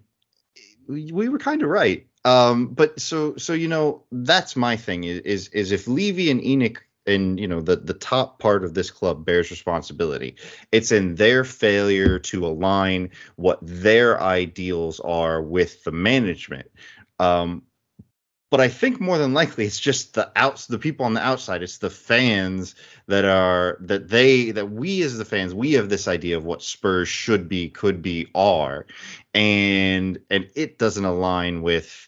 we, we were kind of right. Um, but so so you know, that's my thing is is, is if Levy and ENIC and you know the the top part of this club bears responsibility. It's in their failure to align what their ideals are with the management. Um, but I think more than likely it's just the outs the people on the outside. It's the fans that are that they that we as the fans we have this idea of what Spurs should be could be are. And and it doesn't align with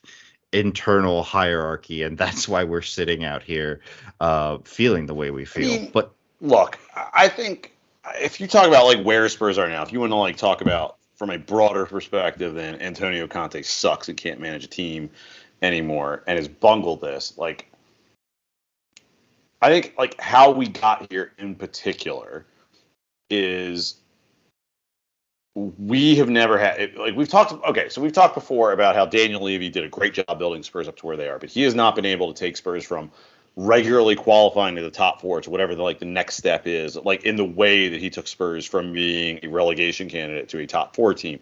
internal hierarchy and that's why we're sitting out here uh feeling the way we feel. I mean, but look i think if you talk about like where spurs are now if you want to like talk about from a broader perspective than antonio conte sucks and can't manage a team anymore and has bungled this like i think like how we got here in particular is we have never had like we've talked okay so we've talked before about how daniel levy did a great job building spurs up to where they are but he has not been able to take spurs from regularly qualifying to the top four to whatever the like the next step is like in the way that he took spurs from being a relegation candidate to a top four team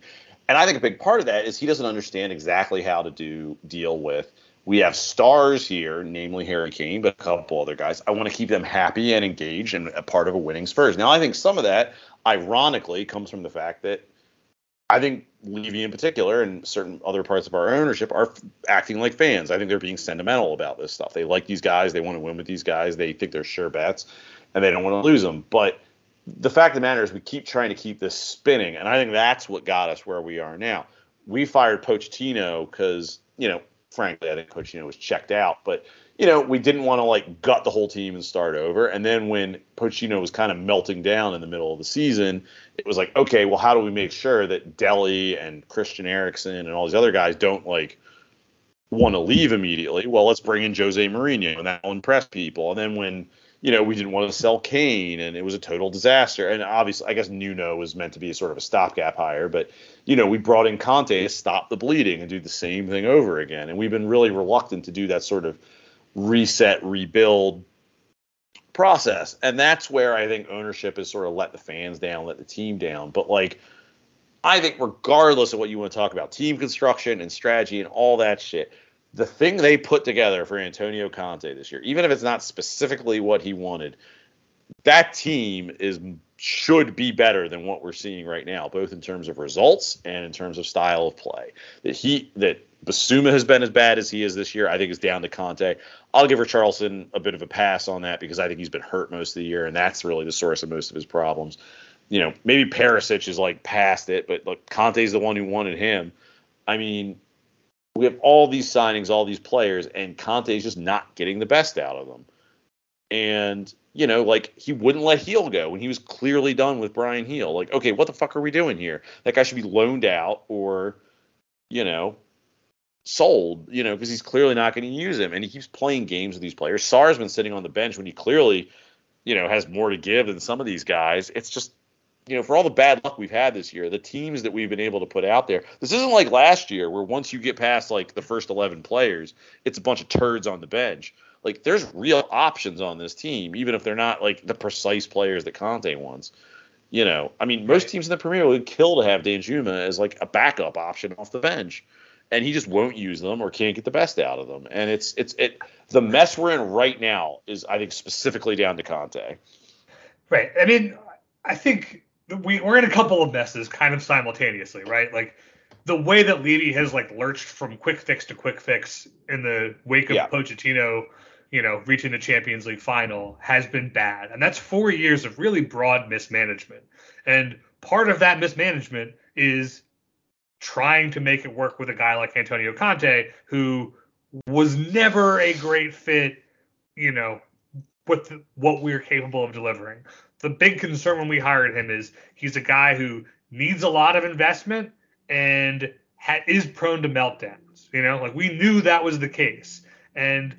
and i think a big part of that is he doesn't understand exactly how to do deal with we have stars here, namely Harry Kane, but a couple other guys. I want to keep them happy and engaged and a part of a winning Spurs. Now, I think some of that ironically comes from the fact that I think Levy in particular and certain other parts of our ownership are acting like fans. I think they're being sentimental about this stuff. They like these guys, they want to win with these guys, they think they're sure bets, and they don't want to lose them. But the fact of the matter is, we keep trying to keep this spinning, and I think that's what got us where we are now. We fired Pochettino because, you know, frankly, I think Pochettino was checked out, but you know, we didn't want to like gut the whole team and start over. And then when Pochino was kind of melting down in the middle of the season, it was like, okay, well, how do we make sure that Dele and Christian Eriksen and all these other guys don't like want to leave immediately? Well, let's bring in Jose Mourinho and that will impress people. And then when you know, we didn't want to sell Kane, and it was a total disaster. And obviously, I guess Nuno was meant to be a sort of a stopgap hire, but you know, we brought in Conte to stop the bleeding and do the same thing over again. And we've been really reluctant to do that sort of reset, rebuild process. And that's where I think ownership has sort of let the fans down, let the team down. But like, I think regardless of what you want to talk about, team construction and strategy and all that shit, the thing they put together for Antonio Conte this year, even if it's not specifically what he wanted, that team is should be better than what we're seeing right now, both in terms of results and in terms of style of play. That he that Bissouma has been as bad as he is this year, I think is down to Conte. I'll give her Richarlison a bit of a pass on that because I think he's been hurt most of the year, and that's really the source of most of his problems. You know, maybe Perisic is like past it, but like Conte's the one who wanted him. I mean, we have all these signings, all these players, and Conte's just not getting the best out of them. And you know, like he wouldn't let Gil go when he was clearly done with Bryan Gil. Like, okay, what the fuck are we doing here? That guy should be loaned out or, you know, sold, you know, because he's clearly not going to use him. And he keeps playing games with these players. Sarr's been sitting on the bench when he clearly, you know, has more to give than some of these guys. It's just, you know, for all the bad luck we've had this year, the teams that we've been able to put out there, this isn't like last year where once you get past like the first 11 players, it's a bunch of turds on the bench. Like there's real options on this team, even if they're not like the precise players that Conte wants. You know, I mean, most teams in the Premier League kill to have Danjuma as like a backup option off the bench, and he just won't use them or can't get the best out of them. And it's it's it the mess we're in right now is I think specifically down to Conte. Right. I mean, I think we we're in a couple of messes kind of simultaneously, right? Like the way that Levy has like lurched from quick fix to quick fix in the wake of Yeah. Pochettino, you know, reaching the Champions League final has been bad. And that's four years of really broad mismanagement. And part of that mismanagement is trying to make it work with a guy like Antonio Conte, who was never a great fit, you know, with what we're capable of delivering. The big concern when we hired him is he's a guy who needs a lot of investment and ha- is prone to meltdowns. You know, like we knew that was the case. And,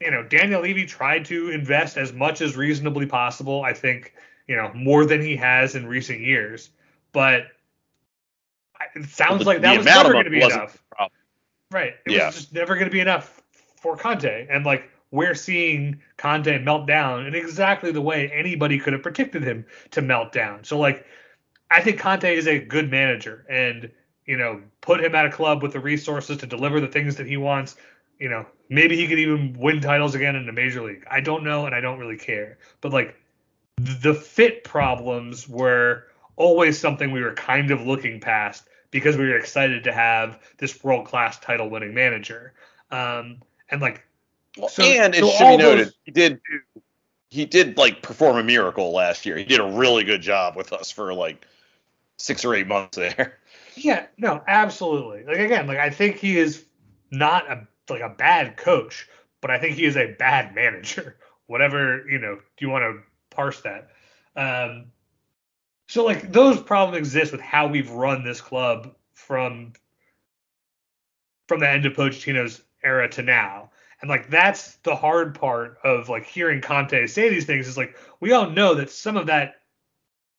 you know, Daniel Levy tried to invest as much as reasonably possible. I think, you know, more than he has in recent years. But it sounds like that was never going to be enough. Right. It Yeah. was just never going to be enough for Conte. And like we're seeing Conte melt down in exactly the way anybody could have predicted him to melt down. So like I think Conte is a good manager and you know, put him at a club with the resources to deliver the things that he wants. You know, maybe he could even win titles again in the major league. I don't know and I don't really care. But like the fit problems were always something we were kind of looking past because we were excited to have this world class title winning manager. Um, and like, So- and it so should be noted, those- he did he did like perform a miracle last year. He did a really good job with us for like six or eight months there. yeah, no, absolutely. Like again, like I think he is not a like a bad coach, but I think he is a bad manager. Whatever you know, do you want to parse that? Um, so like those problems exist with how we've run this club from from the end of Pochettino's era to now. And like that's the hard part of like hearing Conte say these things is like we all know that some of that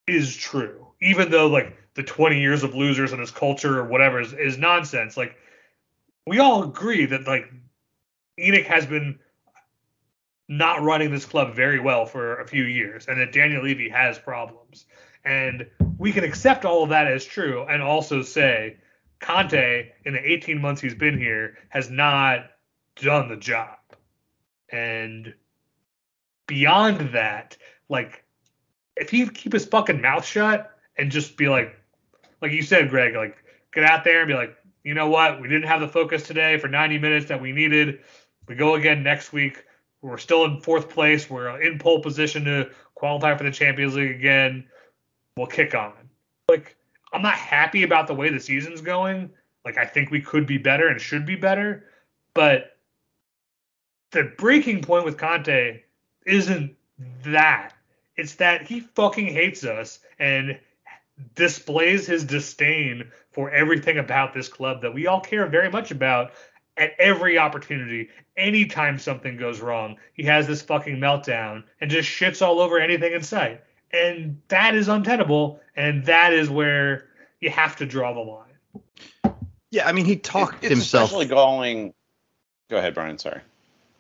is true, even though like the 20 years of losers and his culture or whatever is, is nonsense. Like we all agree that like ENIC has been not running this club very well for a few years and that Daniel Levy has problems. And we can accept all of that as true and also say Conte in the 18 months he's been here has not done the job. And beyond that, like if he keep his fucking mouth shut and just be like like you said, Greg, like get out there and be like, you know what, we didn't have the focus today for 90 minutes that we needed. We go again next week. We're still in fourth place. We're in pole position to qualify for the Champions League again. We'll kick on. Like, I'm not happy about the way the season's going. Like, I think we could be better and should be better. But the breaking point with Conte isn't that. It's that he fucking hates us and displays his disdain for everything about this club that we all care very much about at every opportunity. Anytime something goes wrong, he has this fucking meltdown and just shits all over anything in sight. And that is untenable. And that is where you have to draw the line. Yeah, I mean, he talked it's himself. especially going. Go ahead, Brian. Sorry.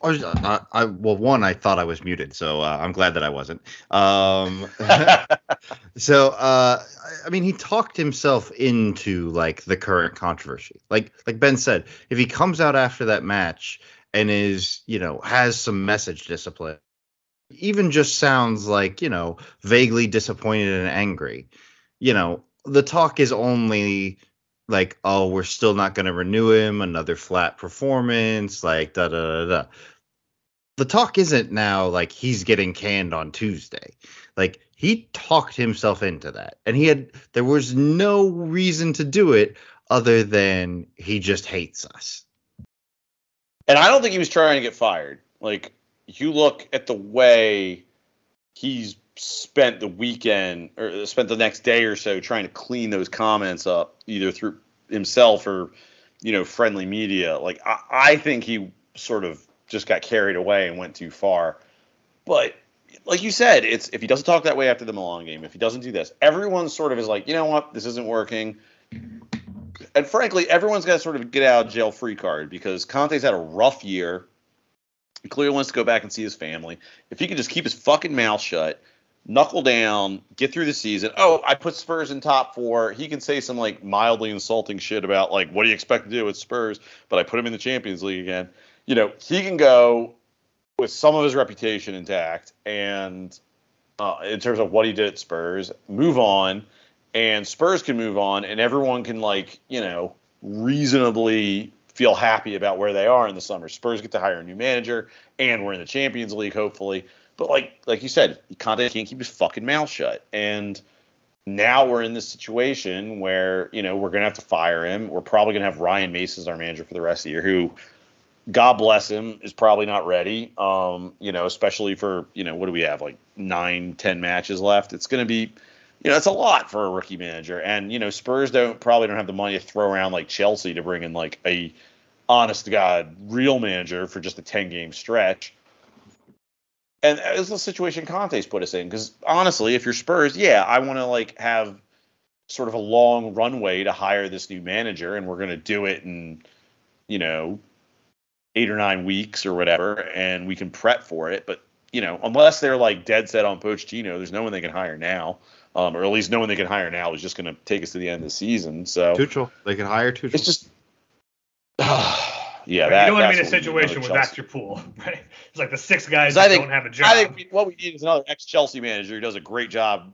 I, uh, I well, one, I thought I was muted, so uh, I'm glad that I wasn't. Um, so, uh, I- I mean, he talked himself into like the current controversy. Like, like Ben said, if he comes out after that match and is, you know, has some message discipline, even just sounds like, you know, vaguely disappointed and angry. You know, the talk is only like, oh, we're still not going to renew him, another flat performance, like da da da da. The talk isn't now like he's getting canned on Tuesday. Like he talked himself into that, and he had there was no reason to do it other than he just hates us. And I don't think he was trying to get fired. Like you look at the way he's spent the weekend or spent the next day or so trying to clean those comments up, either through himself or you know friendly media. Like I, I think he sort of just got carried away and went too far. But like you said, it's if he doesn't talk that way after the Milan game, if he doesn't do this, everyone sort of is like, you know what, this isn't working. And frankly, everyone's got to sort of get out jail free card because Conte's had a rough year. He clearly wants to go back and see his family. If he could just keep his fucking mouth shut, knuckle down, get through the season. Oh, I put Spurs in top four. He can say some like mildly insulting shit about like what do you expect to do with Spurs, but I put him in the Champions League again. You know, he can go with some of his reputation intact and uh, in terms of what he did at Spurs, move on, and Spurs can move on, and everyone can like you know reasonably feel happy about where they are in the summer. Spurs get to hire a new manager, and we're in the Champions League hopefully. But like like you said, Conte can't keep his fucking mouth shut, and now we're in this situation where you know we're gonna have to fire him. We're probably gonna have Ryan Mason as our manager for the rest of the year, who, God bless him, is probably not ready. Um, you know, especially for you know what do we have like nine, ten matches left? It's gonna be, you know, it's a lot for a rookie manager, and you know Spurs don't probably don't have the money to throw around like Chelsea to bring in like a honest to God real manager for just a ten game stretch. And it's the situation Conte's put us in. Because honestly, if you're Spurs, yeah, I want to like have sort of a long runway to hire this new manager, and we're going to do it in, you know, eight or nine weeks or whatever, and we can prep for it. But you know, unless they're like dead set on Pochettino, there's no one they can hire now, um, or at least no one they can hire now is just going to take us to the end of the season. So Tuchel, they can hire Tuchel. it's just. yeah, Right, that, you don't want to be in a what we need, situation another where that's your pool, right? It's like the six guys 'Cause I that think- don't have a job. I think what we need is another ex Chelsea manager who does a great job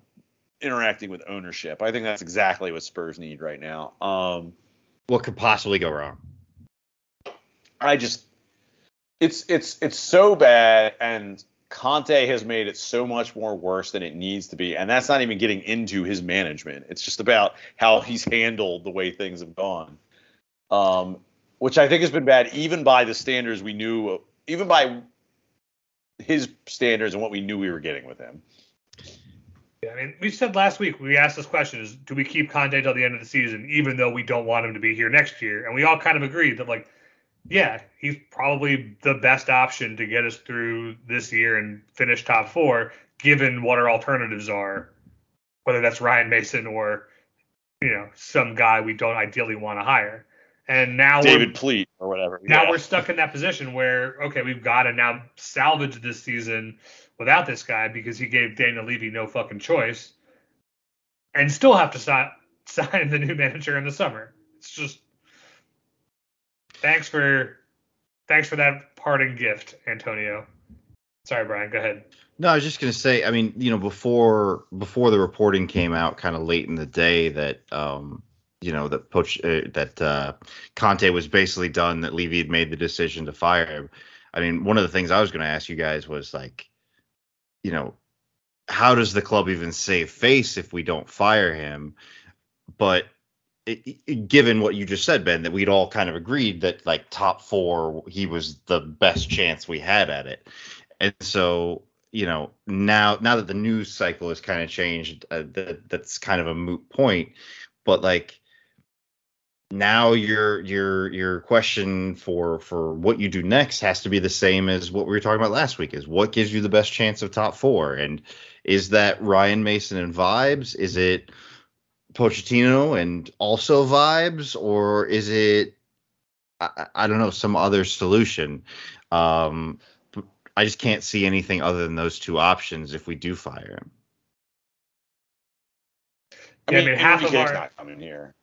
interacting with ownership. I think that's exactly what Spurs need right now. Um, what could possibly go wrong? I just it's it's it's so bad and Conte has made it so much more worse than it needs to be and that's not even getting into his management. It's just about how he's handled the way things have gone. Um which I think has been bad even by the standards we knew even by his standards and what we knew we were getting with him. Yeah, I mean, we said last week we asked this question: Is do we keep Conte till the end of the season, even though we don't want him to be here next year? And we all kind of agreed that, like, yeah, he's probably the best option to get us through this year and finish top four, given what our alternatives are, whether that's Ryan Mason or you know some guy we don't ideally want to hire. And now David Pleat or whatever. now Yeah. we're stuck in that position where okay, we've got to now salvage this season without this guy because he gave Daniel Levy no fucking choice, and still have to sign sign the new manager in the summer. It's just thanks for thanks for that parting gift, Antonio. Sorry, Brian. Go ahead. No, I was just gonna say. I mean, you know, before before the reporting came out, kind of late in the day, that um, you know, that Poch uh, that uh, Conte was basically done. That Levy had made the decision to fire him. I mean, one of the things I was gonna ask you guys was like, you know, how does the club even save face if we don't fire him? But given what you just said, Ben, that we'd all kind of agreed that like top four, he was the best chance we had at it. And so, you know, now now that the news cycle has kind of changed, uh, that that's kind of a moot point. But like now your your your question for for what you do next has to be the same as what we were talking about last week is what gives you the best chance of top four and is that Ryan Mason and vibes is it Pochettino and also vibes or is it I, I I don't know some other solution um I just can't see anything other than those two options if we do fire him I Yeah, I mean, mean, half Half of our- not coming here.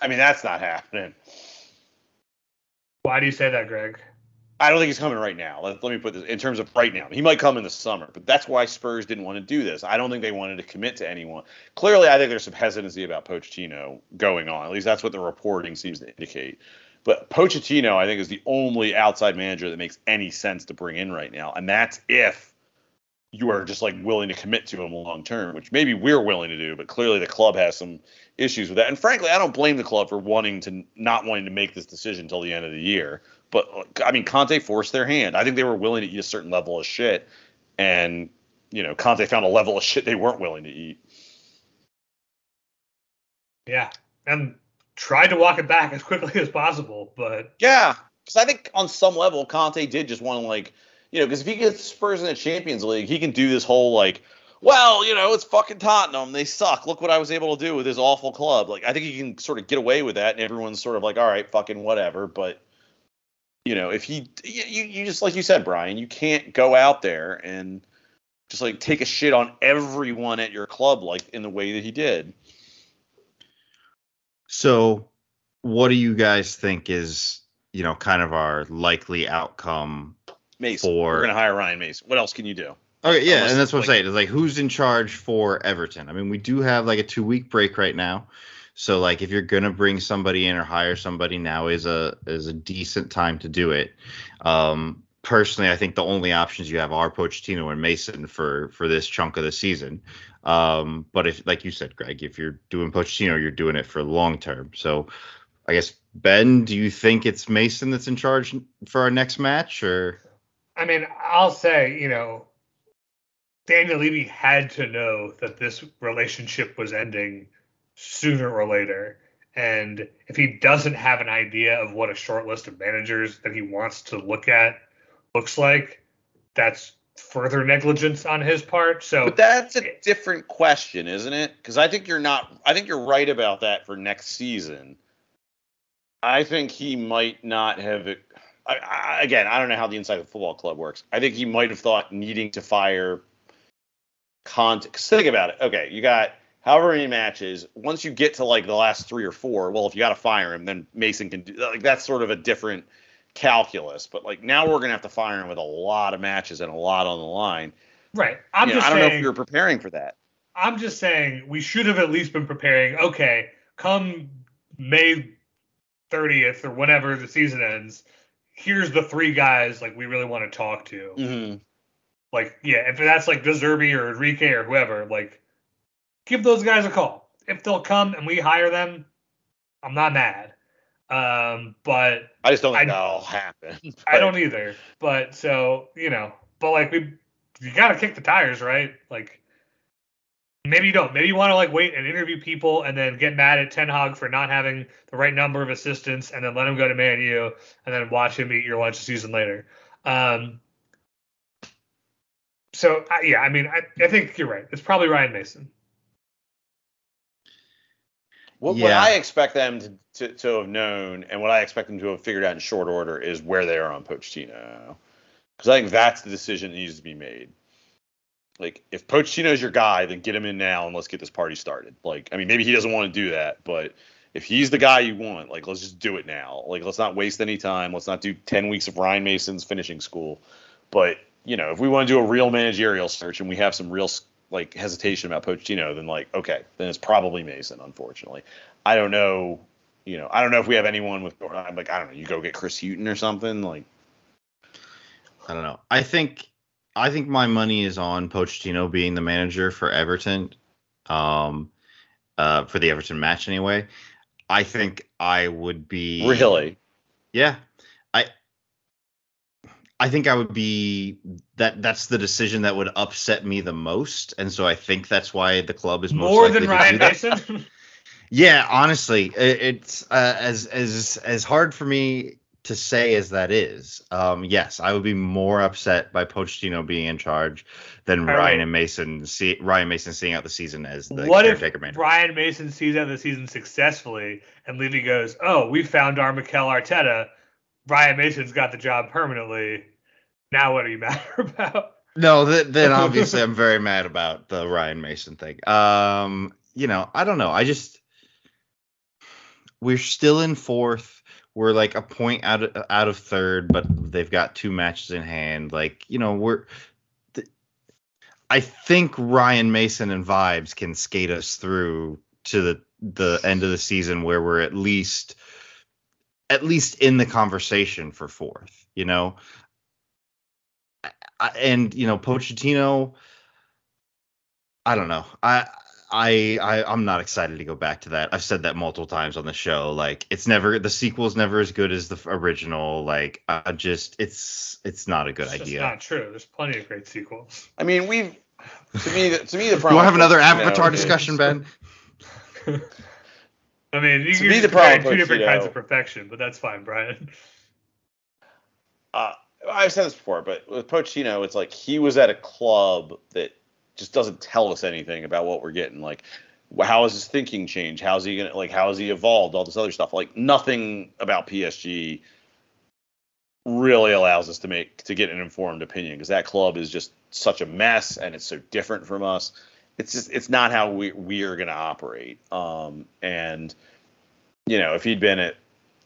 I mean, that's not happening. Why do you say that, Greg? I don't think he's coming right now. Let, let me put this in terms of right now. He might come in the summer, but that's why Spurs didn't want to do this. I don't think they wanted to commit to anyone. Clearly, I think there's some hesitancy about Pochettino going on. At least that's what the reporting seems to indicate. But Pochettino, I think, is the only outside manager that makes any sense to bring in right now, and that's if you are just like willing to commit to him long term, which maybe we're willing to do, but clearly the club has some issues with that. And frankly, I don't blame the club for wanting to not wanting to make this decision until the end of the year. But uh, I mean, Conte forced their hand. I think they were willing to eat a certain level of shit, and you know, Conte found a level of shit they weren't willing to eat. Yeah, and tried to walk it back as quickly as possible, but Yeah, because I think on some level, Conte did just want to like, you know, because if he gets Spurs in the Champions League, he can do this whole like, well, you know, it's fucking Tottenham, they suck. Look what I was able to do with this awful club. Like, I think he can sort of get away with that, and everyone's sort of like, all right, fucking whatever. But you know, if he, you, you just like you said, Brian, you can't go out there and just like take a shit on everyone at your club like in the way that he did. So, what do you guys think is, you know, kind of our likely outcome Mace, For- we're gonna hire Ryan Mace. What else can you do? Okay, yeah, Unless and that's what it's I'm saying. It's like who's in charge for Everton? I mean, we do have like a two week break right now. So like if you're gonna bring somebody in or hire somebody, now is a is a decent time to do it. Um personally I think the only options you have are Pochettino and Mason for for this chunk of the season. Um but if like you said, Greg, if you're doing Pochettino, you're doing it for long term. So I guess Ben, do you think it's Mason that's in charge for our next match or I mean, I'll say, you know, Daniel Levy had to know that this relationship was ending sooner or later. And if he doesn't have an idea of what a short list of managers that he wants to look at looks like, that's further negligence on his part. So But that's a different question, isn't it? Because I think you're not. I think you're right about that for next season. I think he might not have. I, I, again, I don't know how the inside of the football club works. I think he might have thought needing to fire. Cont. Cause think about it. Okay, you got however many matches. Once you get to like the last three or four, well, if you got to fire him, then Mason can do. Like that's sort of a different calculus. But like now we're gonna have to fire him with a lot of matches and a lot on the line. right. I'm You know, just I don't know if you're preparing for that. I'm just saying we should have at least been preparing. Okay, come May 30th or whenever the season ends, here's the three guys like we really want to talk to. Mm-hmm. Like, yeah, if that's like De Zerbi or Enrique or whoever, like, give those guys a call. If they'll come and we hire them, I'm not mad. Um, but I just don't think I- that'll happen. I don't either. But so you know, but like we, you got to kick the tires, right? Like maybe you don't. Maybe you want to like wait and interview people and then get mad at Ten Hag for not having the right number of assistants and then let him go to Man U and then watch him eat your lunch a season later. Um. So I yeah, I mean, I, I think you're right. It's probably Ryan Mason. What, what I expect them to, to, to have known and what I expect them to have figured out in short order is where they are on Pochettino. Because I think that's the decision that needs to be made. Like, if Pochettino's your guy, then get him in now and let's get this party started. Like, I mean, maybe he doesn't want to do that, but if he's the guy you want, like, let's just do it now. Like, let's not waste any time. Let's not do 10 weeks of Ryan Mason's finishing school. But, you know, if we want to do a real managerial search and we have some real, like, hesitation about Pochettino, then, like, okay, then it's probably Mason, unfortunately. I don't know, you know, I don't know if we have anyone with, I'm like, I don't know, you go get Chris Hughton or something. Like, I don't know. I think I think my money is on Pochettino being the manager for Everton, um, uh, for the Everton match anyway. I think I would be really? Yeah, I think I would be that. That's the decision that would upset me the most, and so I think that's why the club is most More than Ryan. Mason. Yeah, honestly, it, it's uh, as as as hard for me to say as that is. Um, yes, I would be more upset by Pochettino being in charge than Ryan and Mason see Ryan Mason seeing out the season as the what if caretaker manager. Brian Mason sees out the season successfully and Levy goes, "Oh, we found our Mikel Arteta. Brian Mason's got the job permanently. Now what are you mad about?" No, th- then obviously I'm very mad about the Ryan Mason thing. Um, you know, I don't know. I just we're still in fourth. We're like a point out of, out of third, but they've got two matches in hand. Like, you know, we're th- I think Ryan Mason and Vibes can skate us through to the the end of the season where we're at least at least in the conversation for fourth, you know. I, and you know Pochettino. I don't know. I, I I I'm not excited to go back to that. I've said that multiple times on the show. Like it's never the sequel's never as good as the original. Like I just it's it's not a good It's just idea. not true. There's plenty of great sequels. I mean, we've, to me, to me, the You problem. want to have another with Pochettino Avatar is- discussion, Ben? I mean, you To can me, the problem two different kinds of perfection, but that's fine, Brian. uh, I've said this before, but with Pochino, it's like he was at a club that just doesn't tell us anything about what we're getting. Like, how has his thinking changed? How's he gonna like? How has he evolved? All this other stuff. Like, nothing about PSG really allows us to make to get an informed opinion because that club is just such a mess and it's so different from us. It's just it's not how we we are gonna operate. Um, and you know, if he'd been at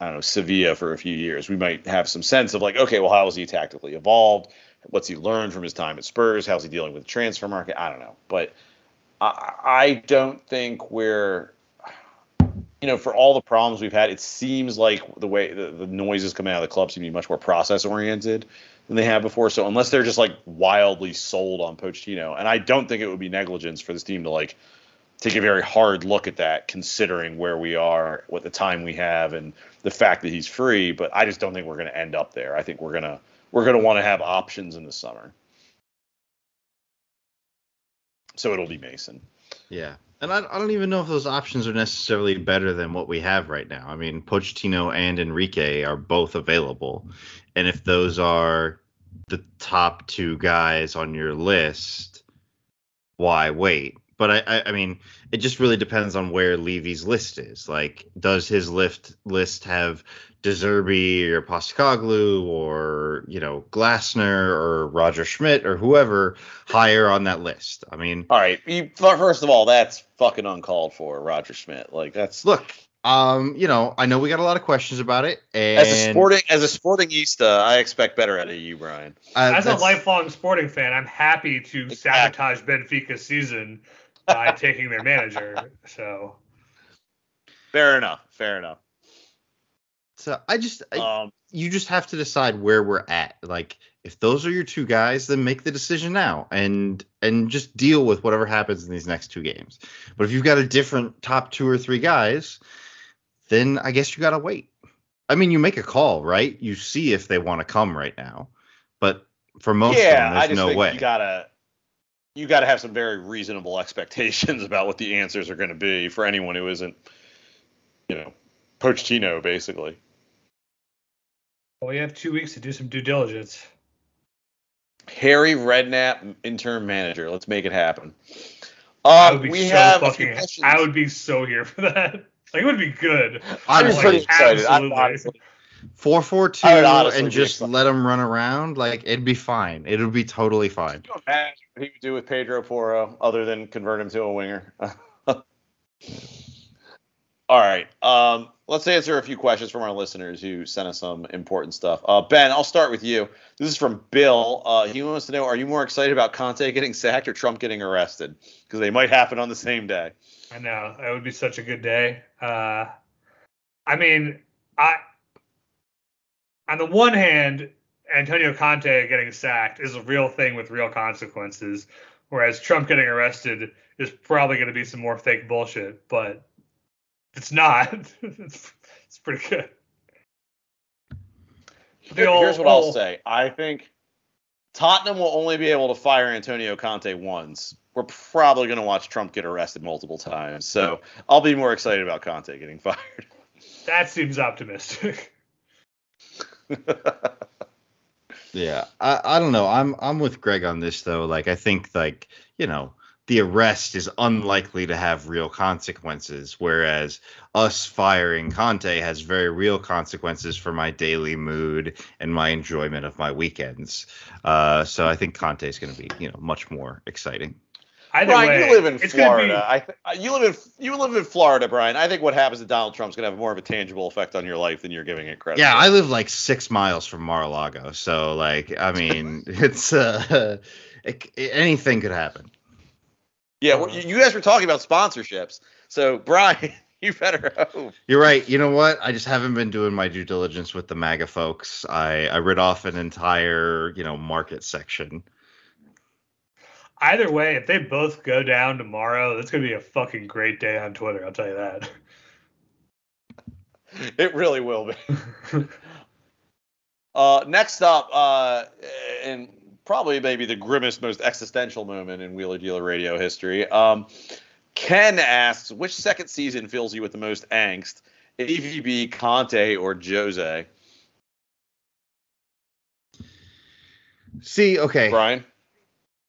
I don't know, Sevilla for a few years, we might have some sense of like, okay, well, how has he tactically evolved? What's he learned from his time at Spurs? How's he dealing with the transfer market? I don't know, but I, I don't think we're you know, for all the problems we've had, it seems like the way the, the noises coming out of the club seem to be much more process oriented than they have before. So unless they're just like wildly sold on Pochettino, and I don't think it would be negligence for this team to like take a very hard look at that, considering where we are, what the time we have, and the fact that he's free. But I just don't think we're going to end up there. I think we're gonna we're gonna want to have options in the summer. So it'll be Mason. Yeah. And I, I don't even know if those options are necessarily better than what we have right now. I mean, Pochettino and Enrique are both available. And if those are the top two guys on your list, why wait? But I, I, I mean, it just really depends on where Levy's list is. Like, does his list list have De Zerbi or Postecoglou or you know Glasner or Roger Schmidt or whoever higher on that list? I mean, All right, you, first of all, that's fucking uncalled for, Roger Schmidt. Like that's look, um, you know, I know we got a lot of questions about it, and as a sporting as a sportingista, I expect better out of you, Brian. uh, As a lifelong sporting fan, I'm happy to Exactly. sabotage Benfica's season by taking their manager. So Fair enough. Fair enough. So I just, I, Um, you just have to decide where we're at. Like, if those are your two guys, then make the decision now, and and just deal with whatever happens in these next two games. But if you've got a different top two or three guys, then I guess you gotta wait. I mean, you make a call, right? You see if they want to come right now, but for most yeah, of them, I there's just no think way. you gotta you gotta have some very reasonable expectations about what the answers are going to be for anyone who isn't, you know, Pochettino, basically. well, we have two weeks to do some due diligence. Harry Redknapp, interim manager. Let's make it happen. I Uh, would be we so have fucking. I would be so here for that. Like it would be good. I'm Honestly, pretty excited. I'm absolutely. honestly- four four two I would and just let them run around. Like it'd be fine. It would be totally fine. Can you imagine what he would do with Pedro Porro other than convert him to a winger? All right. Um, let's answer a few questions from our listeners who sent us some important stuff. Uh, ben, I'll start with you. This is from Bill. Uh, he wants to know: Are you more excited about Conte getting sacked or Trump getting arrested? Because they might happen on the same day. I know it would be such a good day. Uh, I mean, I on the one hand, Antonio Conte getting sacked is a real thing with real consequences, whereas Trump getting arrested is probably going to be some more fake bullshit. But it's not. it's, it's pretty good. Here- Here's what I'll say. I think Tottenham will only be able to fire Antonio Conte once. We're probably going to watch Trump get arrested multiple times. So I'll be more excited about Conte getting fired. That seems optimistic. Yeah, I, I don't know. I'm I'm with Greg on this though. Like I think like you know the arrest is unlikely to have real consequences, whereas us firing Conte has very real consequences for my daily mood and my enjoyment of my weekends. Uh, so I think Conte is going to be you know much more exciting. Either Brian, way, you live in Florida. be- I th- uh, you live in you live in Florida, Brian. I think what happens to Donald Trump's going to have more of a tangible effect on your life than you're giving it credit. Yeah, for. I live like six miles from Mar-a-Lago, so like I mean it's uh, it, anything could happen. yeah. well, you you guys were talking about sponsorships, so Brian, you better hope. You're right. You know what? I just haven't been doing my due diligence with the MAGA folks. I I read off an entire you know market section. Either way, if they both go down tomorrow, that's gonna be a fucking great day on Twitter. I'll tell you that. It really will be. Uh, next up, uh, and probably maybe the grimmest, most existential moment in Wheeler Dealer Radio history. Um, Ken asks, which second season fills you with the most angst? AVB, Conte, or Jose? See, okay. Brian?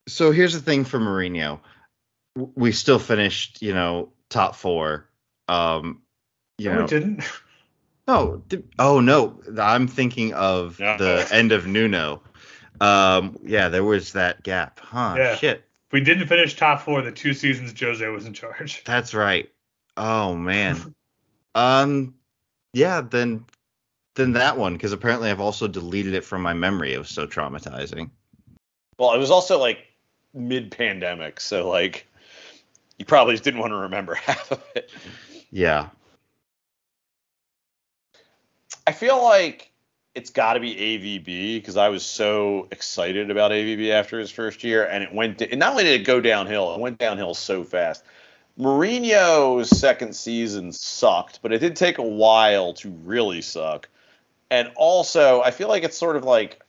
So here's the thing for Mourinho. We still finished, you know, top four. Um, you no, know, it didn't. no, th- oh no, I'm thinking of No. the end of Nuno. Um, yeah, there was that gap, huh? Yeah. Shit, We didn't finish top four the two seasons Jose was in charge. that's right. Oh man. um, yeah, then then that one because apparently I've also deleted it from my memory. It was so traumatizing. Well, it was also like mid-pandemic, so like you probably just didn't want to remember half of it. Yeah. I feel like it's got to be AVB because I was so excited about AVB after his first year, and it went. And not only did it go downhill, it went downhill so fast. Mourinho's second season sucked, but it did take a while to really suck. And also, I feel like it's sort of like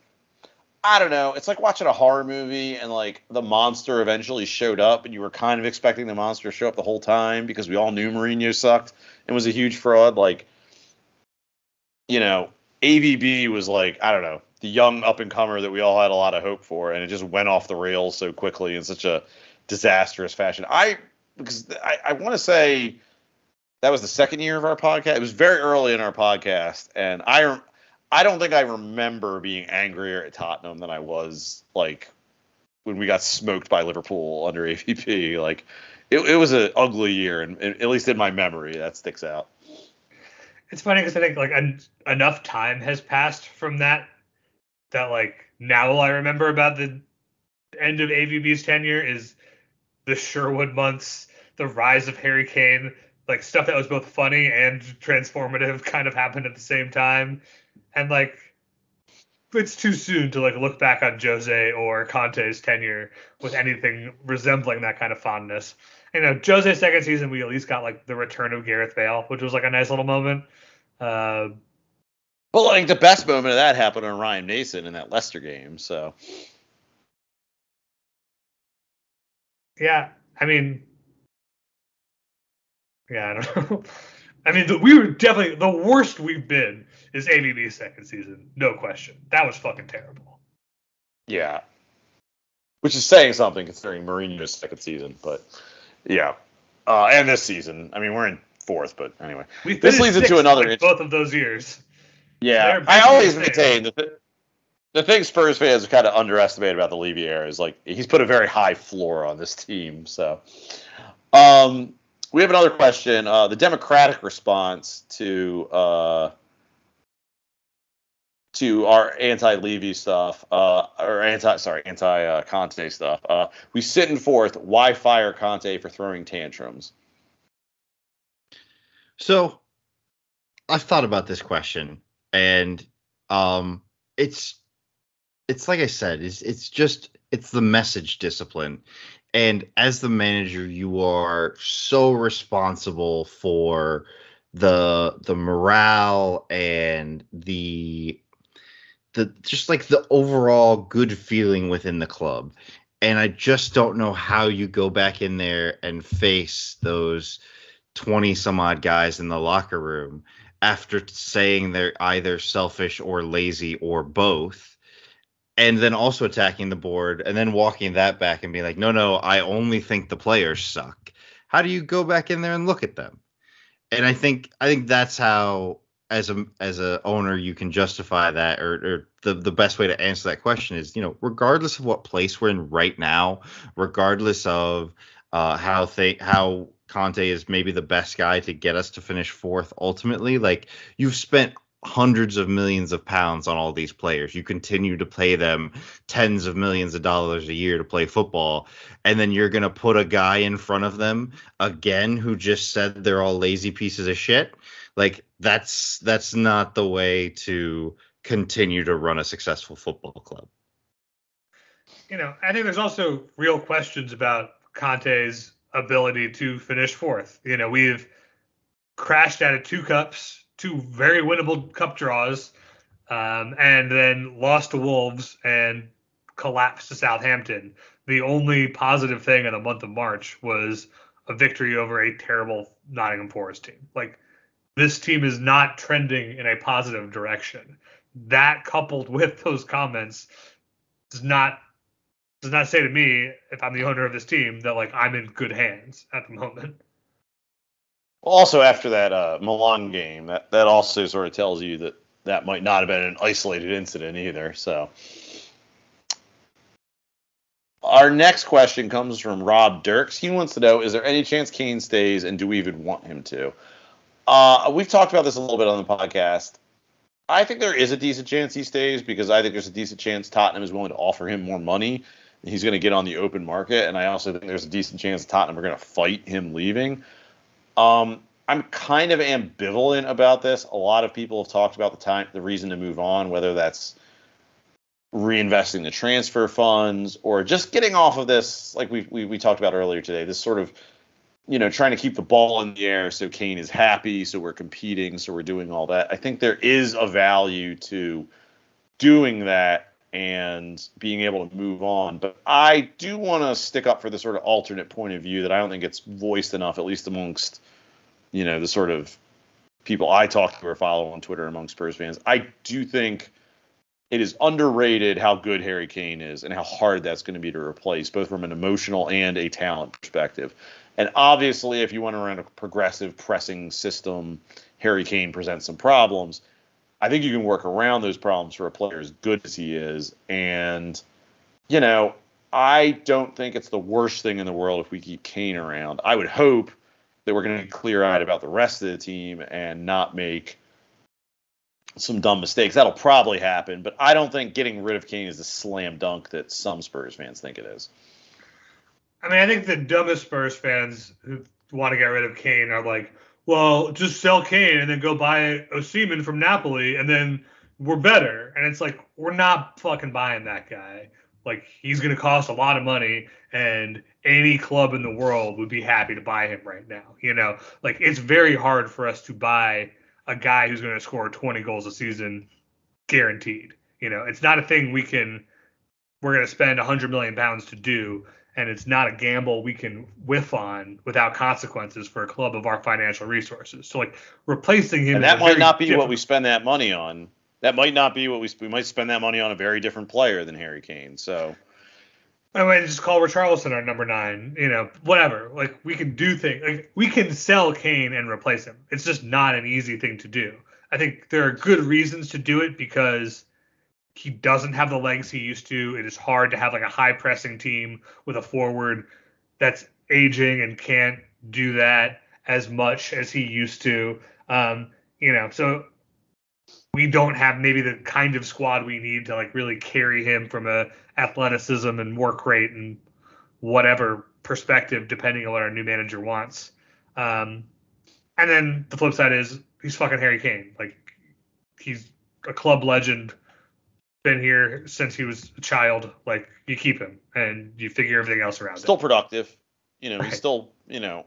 I don't know. It's like watching a horror movie and like the monster eventually showed up, and you were kind of expecting the monster to show up the whole time because we all knew Mourinho sucked and was a huge fraud. Like, you know, AVB was like I don't know the young up and comer that we all had a lot of hope for, and it just went off the rails so quickly in such a disastrous fashion. I because I, I want to say that was the second year of our podcast. It was very early in our podcast, and I I don't think I remember being angrier at Tottenham than I was like when we got smoked by Liverpool under AVB. Like it, it was an ugly year, and, and at least in my memory, that sticks out. It's funny because I think like en- enough time has passed from that that like now all I remember about the end of AVB's tenure is the Sherwood months, the rise of Harry Kane, like stuff that was both funny and transformative kind of happened at the same time. And like it's too soon to like look back on Jose or Conte's tenure with anything resembling that kind of fondness. You know, Jose's second season, we at least got like the return of Gareth Bale, which was like a nice little moment. Uh, But think the best moment of that happened on Ryan Mason in that Leicester game. So yeah, I mean, yeah, I don't know. I mean, the, we were definitely the worst we've been is AVB's second season, no question. That was fucking terrible. yeah, which is saying something considering Mourinho's second season. But yeah, uh, and this season, I mean, we're in fourth, but anyway. We This leads into another like, both of those years. Yeah, I always maintain the, the thing Spurs fans kind of underestimate about the Levy era is like he's put a very high floor on this team. So, um, we have another question. Uh, the Democratic response to uh, to our anti-Levy stuff, uh, or anti sorry anti uh, Conte stuff. Uh, we sit in fourth. Why fire Conte for throwing tantrums? So I've thought about this question and um it's it's like I said, it's it's just it's the message discipline. And as the manager, you are so responsible for the the morale and the the just like the overall good feeling within the club. And I just don't know how you go back in there and face those 20 some odd guys in the locker room after saying they're either selfish or lazy or both and then also attacking the board and then walking that back and being like no no i only think the players suck how do you go back in there and look at them and i think i think that's how as a as a owner you can justify that or, or the the best way to answer that question is you know regardless of what place we're in right now regardless of uh, how they how Conte is maybe the best guy to get us to finish fourth ultimately. Like you've spent hundreds of millions of pounds on all these players. You continue to pay them tens of millions of dollars a year to play football. And then you're going to put a guy in front of them again who just said they're all lazy pieces of shit. Like that's that's not the way to continue to run a successful football club. You know, I think there's also real questions about Conte's ability to finish fourth. You know, we've crashed out of two cups, two very winnable cup draws, um, and then lost to Wolves and collapsed to Southampton. The only positive thing in the month of March was a victory over a terrible Nottingham Forest team. Like this team is not trending in a positive direction. That coupled with those comments does not does not say to me if I'm the owner of this team that like I'm in good hands at the moment. Also, after that uh, Milan game, that, that also sort of tells you that that might not have been an isolated incident either. So, our next question comes from Rob Dirks. He wants to know: Is there any chance Kane stays, and do we even want him to? Uh, we've talked about this a little bit on the podcast. I think there is a decent chance he stays because I think there's a decent chance Tottenham is willing to offer him more money. He's going to get on the open market, and I also think there's a decent chance Tottenham are going to fight him leaving. Um, I'm kind of ambivalent about this. A lot of people have talked about the time, the reason to move on, whether that's reinvesting the transfer funds or just getting off of this, like we, we, we talked about earlier today, this sort of, you know, trying to keep the ball in the air so Kane is happy, so we're competing, so we're doing all that. I think there is a value to doing that and being able to move on. But I do want to stick up for the sort of alternate point of view that I don't think it's voiced enough, at least amongst, you know, the sort of people I talk to or follow on Twitter among Spurs fans. I do think it is underrated how good Harry Kane is and how hard that's going to be to replace, both from an emotional and a talent perspective. And obviously, if you want to run a progressive pressing system, Harry Kane presents some problems. I think you can work around those problems for a player as good as he is. And, you know, I don't think it's the worst thing in the world if we keep Kane around. I would hope that we're going to be clear eyed about the rest of the team and not make some dumb mistakes. That'll probably happen, but I don't think getting rid of Kane is the slam dunk that some Spurs fans think it is. I mean, I think the dumbest Spurs fans who want to get rid of Kane are like, well, just sell Kane and then go buy Osimhen from Napoli, and then we're better. And it's like we're not fucking buying that guy. Like he's to cost a lot of money, and any club in the world would be happy to buy him right now. You know, like it's very hard for us to buy a guy who's to score 20 goals a season guaranteed. You know, it's not a thing we can we're to spend 100 million pounds to do and it's not a gamble we can whiff on without consequences for a club of our financial resources. So like replacing him And that might not be what we spend that money on. That might not be what we we might spend that money on a very different player than Harry Kane. So I mean, just call Richarlison our number nine. You know, whatever. Like we can do things. Like we can sell Kane and replace him. It's just not an easy thing to do. I think there are good reasons to do it because he doesn't have the legs he used to. It is hard to have like a high pressing team with a forward that's aging and can't do that as much as he used to. Um, you know, so we don't have maybe the kind of squad we need to like really carry him from a athleticism and work rate and whatever perspective, depending on what our new manager wants. Um, and then the flip side is he's fucking Harry Kane. Like he's a club legend, been here since he was a child. Like you keep him and you figure everything else around still it. productive. You know, Right. he's still, you know,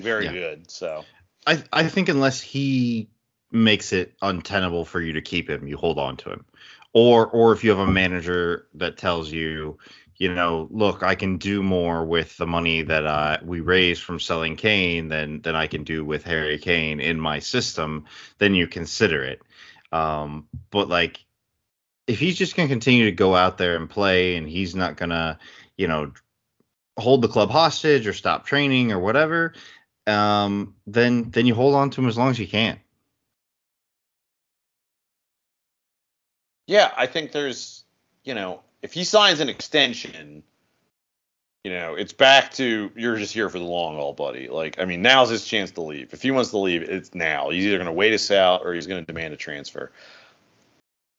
very Yeah. good. So I I think unless he makes it untenable for you to keep him, you hold on to him. Or or if you have a manager that tells you, you know, look, I can do more with the money that uh, we raise from selling Kane than than I can do with Harry Kane in my system, then you consider it. Um, but like, if he's just going to continue to go out there and play, and he's not going to, you know, hold the club hostage or stop training or whatever, um, then then you hold on to him as long as you can. yeah, I think there's, you know, if he signs an extension, you know, it's back to you're just here for the long haul, buddy. Like, I mean, now's his chance to leave. If he wants to leave, it's now. He's either going to wait us out or he's going to demand a transfer.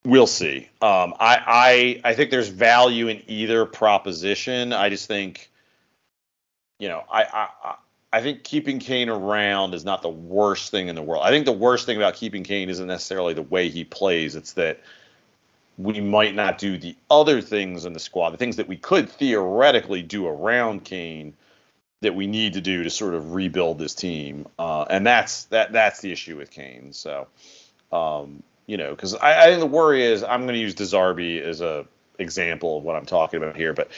We'll see. Um, I, I I think there's value in either proposition. I just think, you know, I, I I think keeping Kane around is not the worst thing in the world. I think the worst thing about keeping Kane isn't necessarily the way he plays. It's that we might not do the other things in the squad, the things that we could theoretically do around Kane that we need to do to sort of rebuild this team. Uh, and that's that that's the issue with Kane. So, um, you know, because I, I think the worry is I'm going to use De Zerbi as a example of what I'm talking about here, but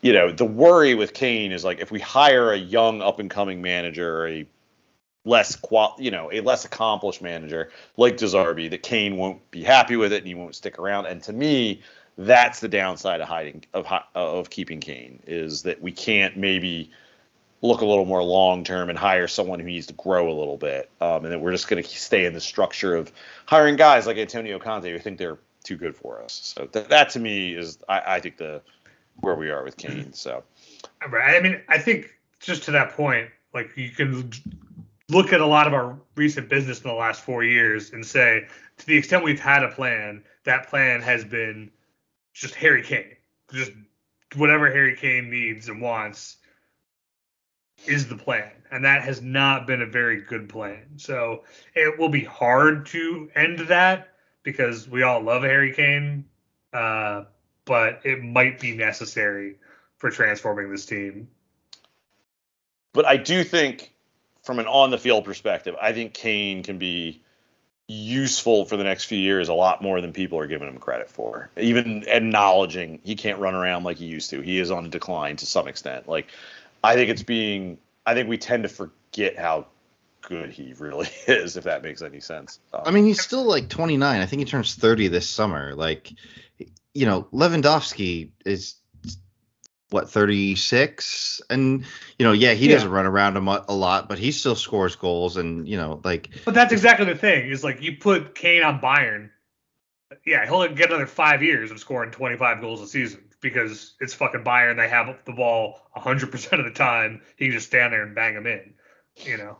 you know, the worry with Kane is like if we hire a young up and coming manager, a less qual, you know, a less accomplished manager like De Zerbi, that Kane won't be happy with it and he won't stick around. And to me, that's the downside of hiding of of keeping Kane is that we can't maybe look a little more long term and hire someone who needs to grow a little bit, um, and then we're just going to stay in the structure of hiring guys like Antonio Conte who think they're too good for us. So th- that to me is I, I think the where we are with Kane. So Right. I mean, I think just to that point, like you can look at a lot of our recent business in the last four years and say, to the extent we've had a plan, that plan has been just Harry Kane. Just whatever Harry Kane needs and wants is the plan. And that has not been a very good plan. So it will be hard to end that because we all love Harry Kane. Uh, but it might be necessary for transforming this team. But I do think, from an on the field perspective, I think Kane can be useful for the next few years a lot more than people are giving him credit for. Even acknowledging he can't run around like he used to. He is on a decline to some extent. Like I think it's being I think we tend to forget how good he really is if that makes any sense. Um, I mean, he's still like 29. I think he turns 30 this summer. Like you know, Lewandowski is what 36 and you know yeah he Yeah. doesn't run around a, mu- a lot but he still scores goals and you know like But that's exactly the thing. Is like you put Kane on Bayern, yeah, he'll get another five years of scoring 25 goals a season because it's fucking Bayern. They have the ball 100 percent of the time. He can just stand there and bang them in. You know,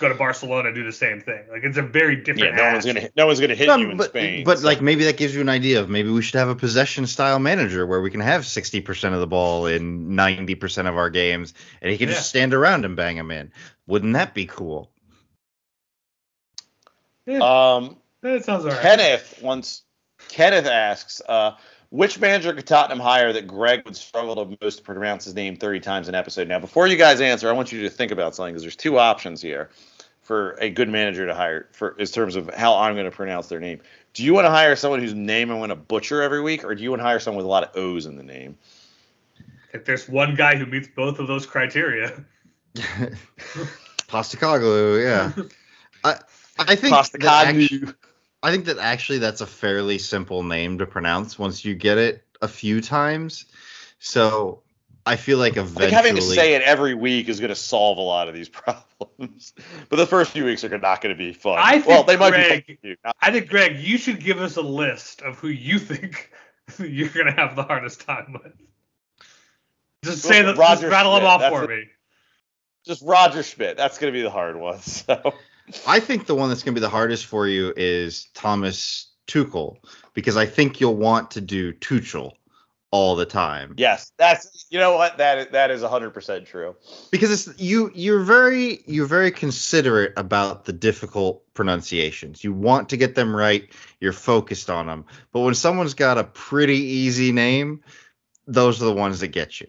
go to Barcelona and do the same thing. Like it's a very yeah, different. no one's gonna no one's gonna hit No, you in but, Spain. but so- like maybe that gives you an idea of maybe we should have a possession style manager where we can have 60% of the ball in 90% of our games and he can Yeah. just stand around and bang them in wouldn't that be cool Yeah, um that sounds alright. Kenneth once Kenneth asks, uh, which manager could Tottenham hire that Greg would struggle to most pronounce his name 30 times an episode? Now, before you guys answer, I want you to think about something because there's two options here for a good manager to hire for in terms of how I'm going to pronounce their name. Do you want to hire someone whose name I'm going to butcher every week, or do you want to hire someone with a lot of O's in the name? If there's one guy who meets both of those criteria, Postecoglou, yeah I I think that actu- Postecoglou. I think that actually that's a fairly simple name to pronounce once you get it a few times. So I feel like eventually Like having to say it every week is going to solve a lot of these problems. but the first few weeks are not going to be fun. I well, think they might Greg- be you. Not- I think Greg, you should give us a list of who you think you're gonna have the hardest time with. Just say Well, that. Just Roger rattle them off for it. me. Just Roger Schmidt. That's going to be the hard one. So I think the one that's going to be the hardest for you is Thomas Tuchel because I think you'll want to do Tuchel all the time. yes, that's you know what that is, that is 100% true. Because it's you you're very you're very considerate about the difficult pronunciations. You want to get them right. You're focused on them. But when someone's got a pretty easy name, those are the ones that get you.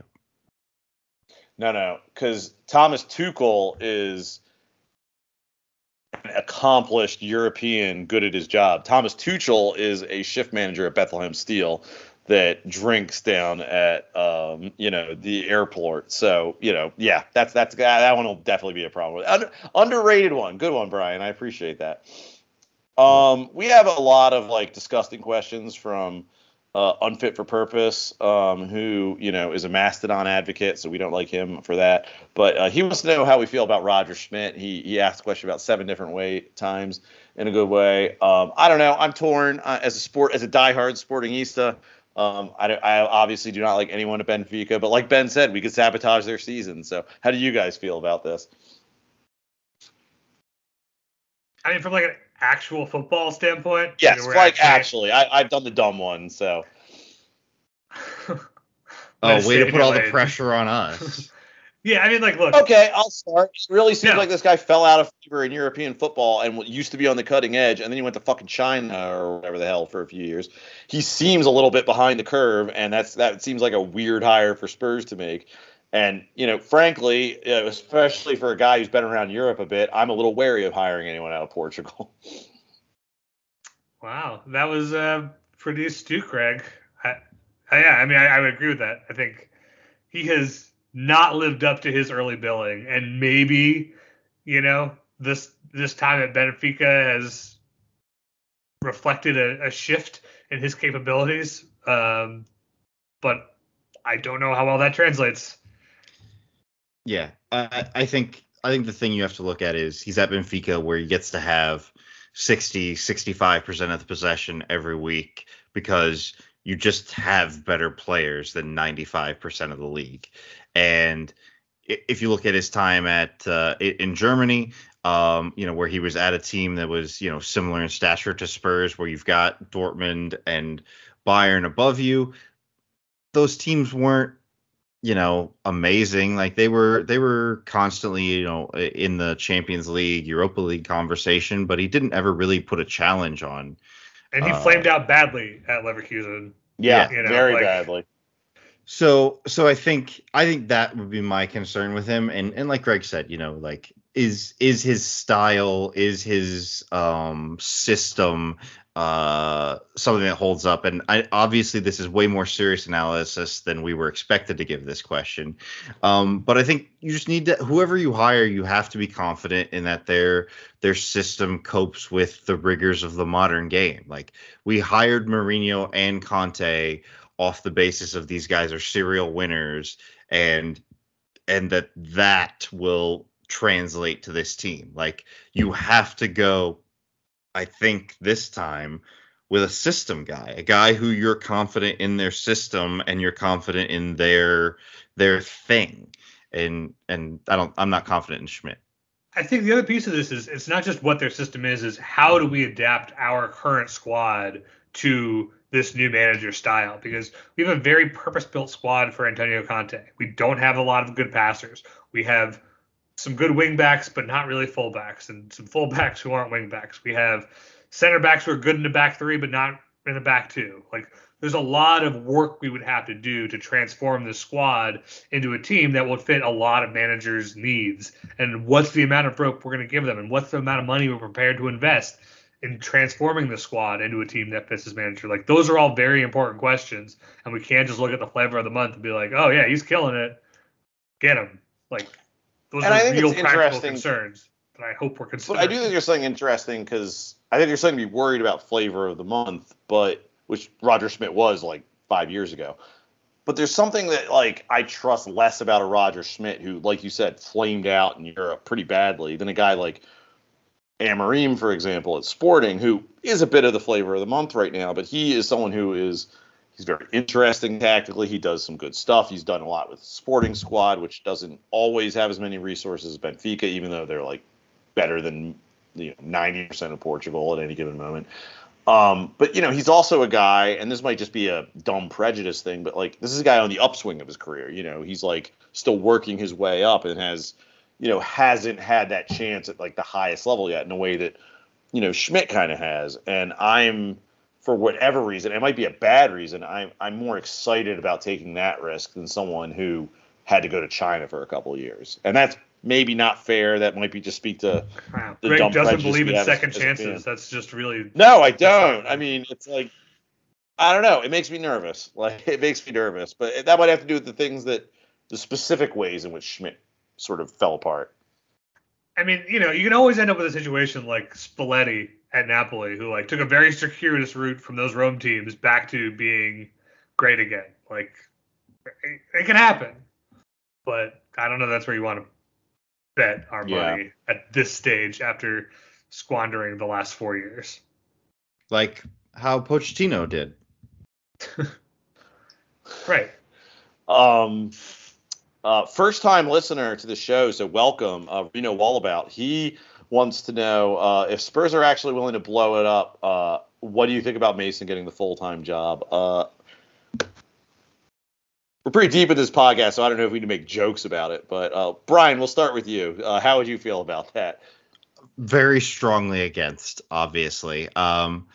No, no, because Thomas Tuchel is accomplished European, good at his job. Thomas Tuchel is a shift manager at Bethlehem Steel that drinks down at um, you know the airport. So you know, yeah, that's that's that one will definitely be a problem. Un- underrated one, good one, Brian. I appreciate that. Um, we have a lot of like disgusting questions from uh, unfit for purpose, um, who you know is a Mastodon advocate, so we don't like him for that. But uh, he wants to know how we feel about Roger Schmidt. He he asked a question about seven different way times in a good way. Um, I don't know. I'm torn uh, as a sport as a diehard sportingista. Um, I, I obviously do not like anyone at Benfica, but like Ben said, we could sabotage their season. So how do you guys feel about this? I mean, from like an actual football standpoint. Yes, you know, like actually, I, I've done the dumb one. So Oh, way to put all the pressure on us. yeah, I mean, like, look. Okay, I'll start. It really seems Yeah. like this guy fell out of favor in European football and used to be on the cutting edge, and then he went to fucking China or whatever the hell for a few years. He seems a little bit behind the curve, and that's that seems like a weird hire for Spurs to make. And you know, frankly, especially for a guy who's been around Europe a bit, I'm a little wary of hiring anyone out of Portugal. Wow, that was uh, pretty astute, Craig. I, I, yeah, I mean, I, I would agree with that. I think he has not lived up to his early billing, and maybe, you know, this this time at Benfica has reflected a, a shift in his capabilities. Um, but I don't know how well that translates. Yeah, I, I think I think the thing you have to look at is he's at Benfica where he gets to have 60, 65% of the possession every week because you just have better players than 95% of the league. And if you look at his time at uh, in Germany, um, you know, where he was at a team that was, you know, similar in stature to Spurs, where you've got Dortmund and Bayern above you. Those teams weren't, you know, amazing. Like they were, they were constantly, you know, in the Champions League, Europa League conversation, but he didn't ever really put a challenge on. And he Uh, flamed out badly at Leverkusen. Yeah, You know, very like- badly. So so I think I think that would be my concern with him. And and like Greg said, you know, like is is his style, is his um system uh something that holds up and I obviously this is way more serious analysis than we were expected to give this question. Um but I think you just need to whoever you hire you have to be confident in that their their system copes with the rigors of the modern game. Like we hired Mourinho and Conte off the basis of these guys are serial winners and and that that will translate to this team like you have to go i think this time with a system guy a guy who you're confident in their system and you're confident in their their thing and and i don't i'm not confident in schmidt I think the other piece of this is it's not just what their system is, is how do we adapt our current squad to this new manager style? Because we have a very purpose built squad for Antonio Conte. We don't have a lot of good passers. We have some good wing backs, but not really fullbacks, and some fullbacks who aren't wing backs. We have center backs who are good in the back three, but not in the back two. Like there's a lot of work we would have to do to transform the squad into a team that will fit a lot of managers' needs. And what's the amount of rope we're going to give them, and what's the amount of money we're prepared to invest in transforming the squad into a team that fits his manager? Like those are all very important questions, and we can't just look at the flavor of the month and be like, "Oh yeah, he's killing it, get him." Like those And I think real it's practical interesting- concerns that I hope we're But. I do think there's something interesting because I think there's something to be worried about flavor of the month, but which Roger Schmidt was like five years ago. But there's something that like I trust less about a Roger Schmidt who, like you said, flamed out in Europe pretty badly than a guy like Amorim, for example, at Sporting, who is a bit of the flavor of the month right now. But he is someone who is he's very interesting tactically. He does some good stuff. He's done a lot with Sporting squad, which doesn't always have as many resources as Benfica, even though they're like better than you know ninety percent of Portugal at any given moment. Um, but you know, he's also a guy, and this might just be a dumb prejudice thing, but like this is a guy on the upswing of his career. You know, he's like still working his way up and has, you know, hasn't had that chance at like the highest level yet in a way that, you know, Schmidt kind of has. And I'm for whatever reason, it might be a bad reason, I'm I'm more excited about taking that risk than someone who had to go to China for a couple of years. And that's maybe not fair. That might be just speak to Wow. the Greg dumb doesn't believe in second as chances. fan. That's just really No, I don't. I mean, it's like I don't know. It makes me nervous. Like it makes me nervous. But that might have to do with the things that the specific ways in which Schmidt sort of fell apart. I mean, you know, you can always end up with a situation like Spalletti at Napoli, who like took a very circuitous route from those Rome teams back to being great again. Like, it, it can happen, but I don't know. That's where you want to bet our Yeah. money at this stage after squandering the last four years. like how Pochettino did. Right. Um, uh, first time listener to the show, so welcome, uh, Reno Wallabout. He wants to know uh, if Spurs are actually willing to blow it up. Uh, what do you think about Mason getting the full time job? Uh, we're pretty deep in this podcast, so I don't know if we need to make jokes about it. But uh, Brian, we'll start with you. Uh, how would you feel about that? very strongly against obviously um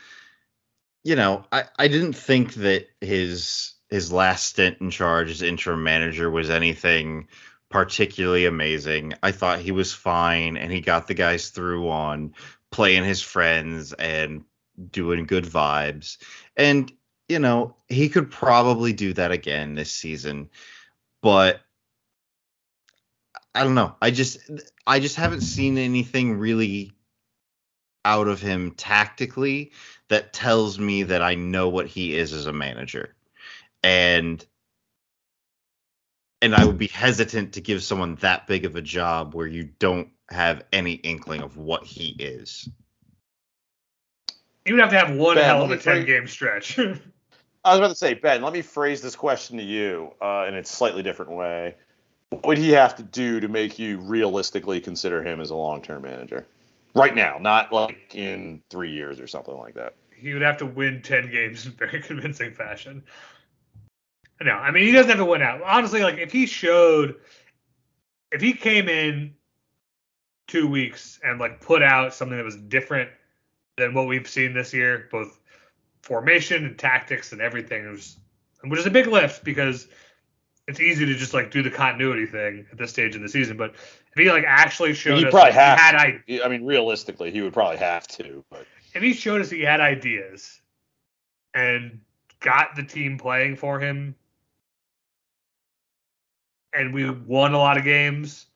you know i i didn't think that his his last stint in charge as interim manager was anything particularly amazing i thought he was fine and he got the guys through on playing his friends and doing good vibes and you know he could probably do that again this season but I don't know. I just I just haven't seen anything really out of him tactically that tells me that I know what he is as a manager. And and I would be hesitant to give someone that big of a job where you don't have any inkling of what he is. You would have to have one Ben, hell of a me phrase- 10 game stretch. I was about to say, Ben, let me phrase this question to you uh, in a slightly different way. what would he have to do to make you realistically consider him as a long-term manager? Right now, not like in three years or something like that. He would have to win ten games in very convincing fashion. No, I mean he doesn't have to win out. Honestly, like if he showed, if he came in two weeks and like put out something that was different than what we've seen this year, both formation and tactics and everything, was, which is a big lift because it's easy to just like do the continuity thing at this stage in the season. But if he like actually showed He us probably that have. he had I- I mean, realistically, he would probably have to. But if he showed us he had ideas and got the team playing for him and we won a lot of games,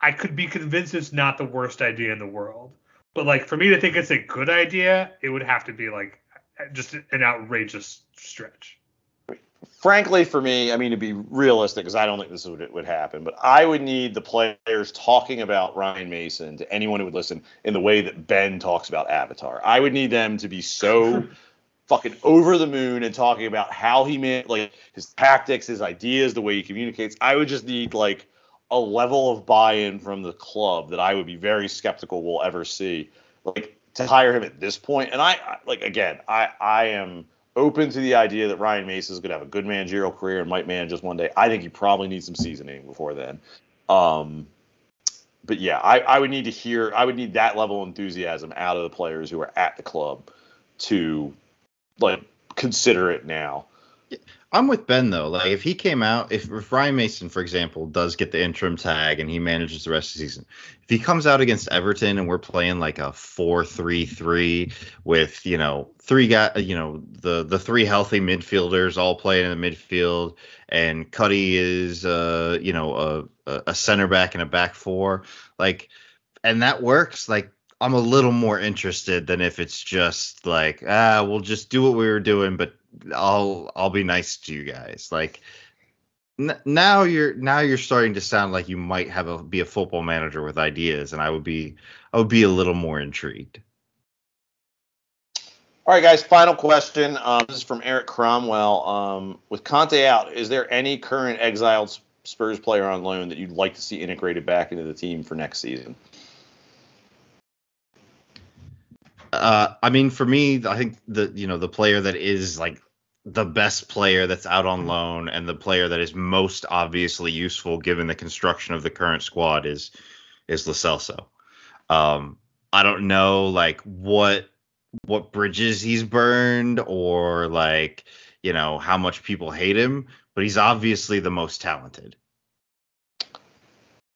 I could be convinced it's not the worst idea in the world. But like for me to think it's a good idea, it would have to be like just an outrageous stretch. frankly, for me, I mean, to be realistic, because I don't think this would would happen, but I would need the players talking about Ryan Mason to anyone who would listen in the way that Ben talks about Avatar. I would need them to be so fucking over the moon and talking about how he made like his tactics, his ideas, the way he communicates. I would just need like a level of buy-in from the club that I would be very skeptical we'll ever see. Like to hire him at this point, and I like again, I I am open to the idea that Ryan Mason is going to have a good managerial career and might manage us one day. I think he probably needs some seasoning before then. Um, but yeah, I, I would need to hear, I would need that level of enthusiasm out of the players who are at the club to like consider it now. I'm with Ben though. Like if he came out, if, if Ryan Mason, for example, does get the interim tag and he manages the rest of the season, if he comes out against Everton and we're playing like a four-three-three with you know three guy, you know the the three healthy midfielders all playing in the midfield, and Cuddy is uh you know a a center back and a back four, like, and that works. Like I'm a little more interested than if it's just like ah we'll just do what we were doing, but I'll I'll be nice to you guys. Like n- now you're now you're starting to sound like you might have a be a football manager with ideas, and I would be I would be a little more intrigued. All right, guys. Final question. Um, this is from Eric Cromwell. Um, with Conte out, is there any current exiled Spurs player on loan that you'd like to see integrated back into the team for next season? Uh, I mean, for me, I think the you know the player that is like the best player that's out on loan and the player that is most obviously useful given the construction of the current squad is is Lo Celso. Um, I don't know like what what bridges he's burned or like you know how much people hate him, but he's obviously the most talented.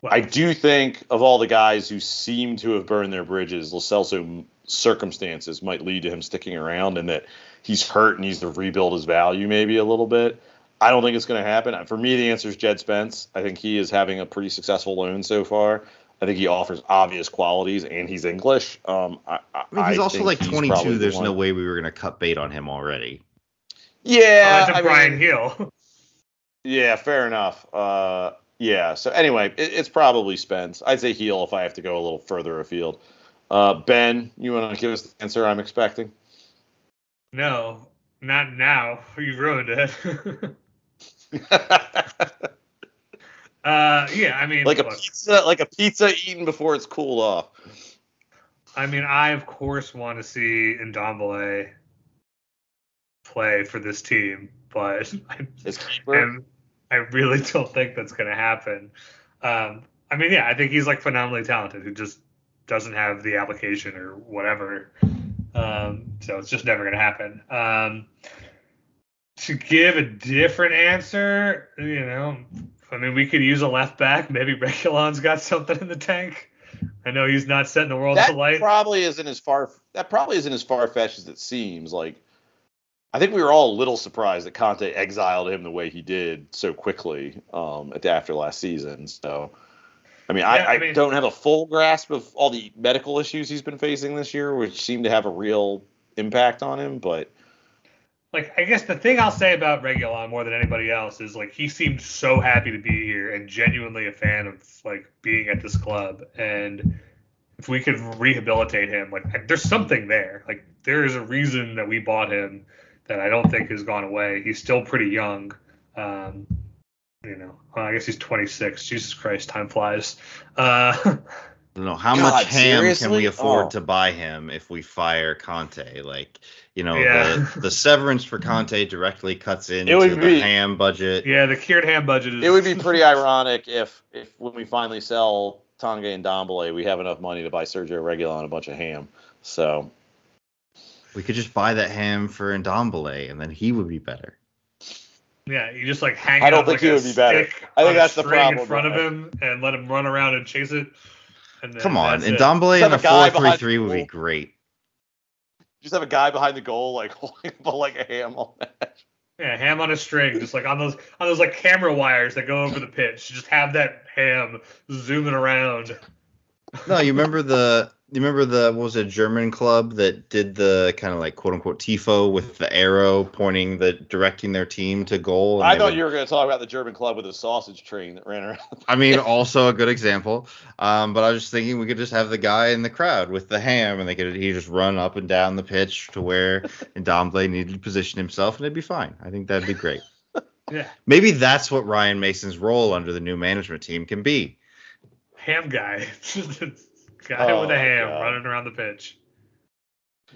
I do think of all the guys who seem to have burned their bridges, Lo Celso circumstances might lead to him sticking around, and that he's hurt and needs to rebuild his value maybe a little bit. I don't think it's going to happen. For me, the answer is Jed Spence. I think he is having a pretty successful loan so far. I think he offers obvious qualities, and he's English. Um, I, I, I mean, he's I also like 22. probably the There's one- no way we were gonna cut bait on him already. Yeah, that's a I Brian mean- Gil. Yeah, fair enough. Uh, yeah. So anyway, it, it's probably Spence. I'd say Gil if I have to go a little further afield. Uh, ben, you want to give us the answer I'm expecting? no, not now. You ruined it. uh, yeah, I mean, like a look, pizza, like a pizza eaten before it's cooled off. I mean, I of course want to see Ndombele play for this team, but I, am, I really don't think that's going to happen. Um, I mean, yeah, I think he's like phenomenally talented, who just doesn't have the application or whatever. Um, so it's just never going to happen. Um, to give a different answer, you know, I mean, we could use a left back. Maybe Reguilón's got something in the tank. I know he's not setting the world that to light. That probably isn't as far. That probably isn't as far fetched as it seems. Like, I think we were all a little surprised that Conte exiled him the way he did so quickly um, at the after last season. So, I mean, Yeah, I, I mean- don't have a full grasp of all the medical issues he's been facing this year, which seem to have a real impact on him. But like I guess the thing I'll say about Reguilón more than anybody else is like he seemed so happy to be here and genuinely a fan of like being at this club. And if we could rehabilitate him like there's something there. Like there is a reason that we bought him that I don't think has gone away. He's still pretty young. Um, you know, well, I guess he's 26. Jesus Christ, time flies. Uh, I don't know how God, much ham can we afford Oh. to buy him if we fire Conte? Like, you know, Yeah. the, the severance for Conte directly cuts into would the be- ham budget. yeah, the cured ham budget is. It would be pretty ironic if, if when we finally sell Tanguy Ndombele, we have enough money to buy Sergio Reguilón a bunch of ham. So We could just buy that ham for Ndombele, and then he would be better. Yeah, you just like hang. I don't think like, he a would be better. stick I think a that's the string problem, in front of him and let him run around and chase it. And then Come on, that's it. Ndombele in a a guy four behind three three the would be goal. great. just have a guy behind the goal like holding up like a ham all match. Yeah, ham on a string, just like on those on those like camera wires that go over the pitch. Just have that ham zooming around. No, you remember the you remember the what was it German club that did the kind of like quote unquote tifo with the arrow pointing the directing their team to goal. I thought would- you were going to talk about the German club with a sausage train that ran around. I mean, also a good example. Um, but I was just thinking we could just have the guy in the crowd with the ham, and they could he just run up and down the pitch to where Ndombele needed to position himself, and it'd be fine. I think that'd be great. Yeah, Maybe that's what Ryan Mason's role under the new management team can be. ham guy, guy Oh, with a oh, ham God. running around the pitch.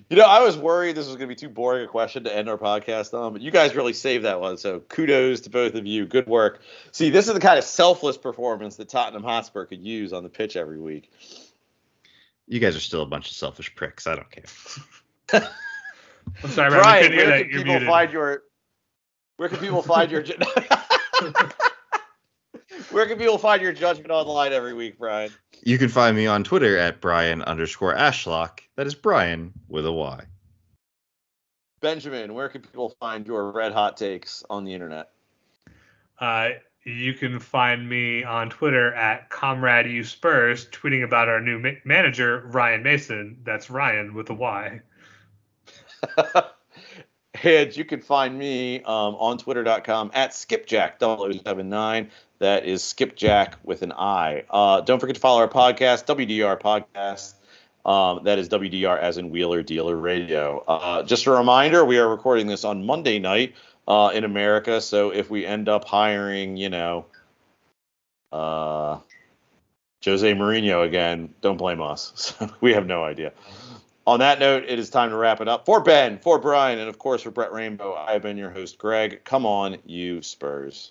You know, I was worried this was going to be too boring a question to end our podcast on, but you guys really saved that one. So kudos to both of you. Good work. See, this is the kind of selfless performance that Tottenham Hotspur could use on the pitch every week. You guys are still a bunch of selfish pricks. I don't care. I'm sorry, Brian. we Brian, where that. can You're people muted. find your? Where can people find your? where can people find your judgment online every week, Brian? You can find me on Twitter at Brian underscore Ashlock. That is Brian with a Y. Benjamin, where can people find your red hot takes on the internet? Uh, you can find me on Twitter at Comrade U Spurs, tweeting about our new ma- manager Ryan Mason. That's Ryan with a Y. and you can find me um, on twitter.com at skipjack0079. That is skipjack with an I. Uh, don't forget to follow our podcast, WDR Podcast. Um, that is WDR as in Wheeler Dealer Radio. Uh, just a reminder, we are recording this on Monday night uh, in America. So if we end up hiring, you know, uh, Jose Mourinho again, don't blame us. We have no idea. On that note, it is time to wrap it up. For Ben, for Brian, and of course for Brett Rainbow, I have been your host, Greg. Come on, you Spurs.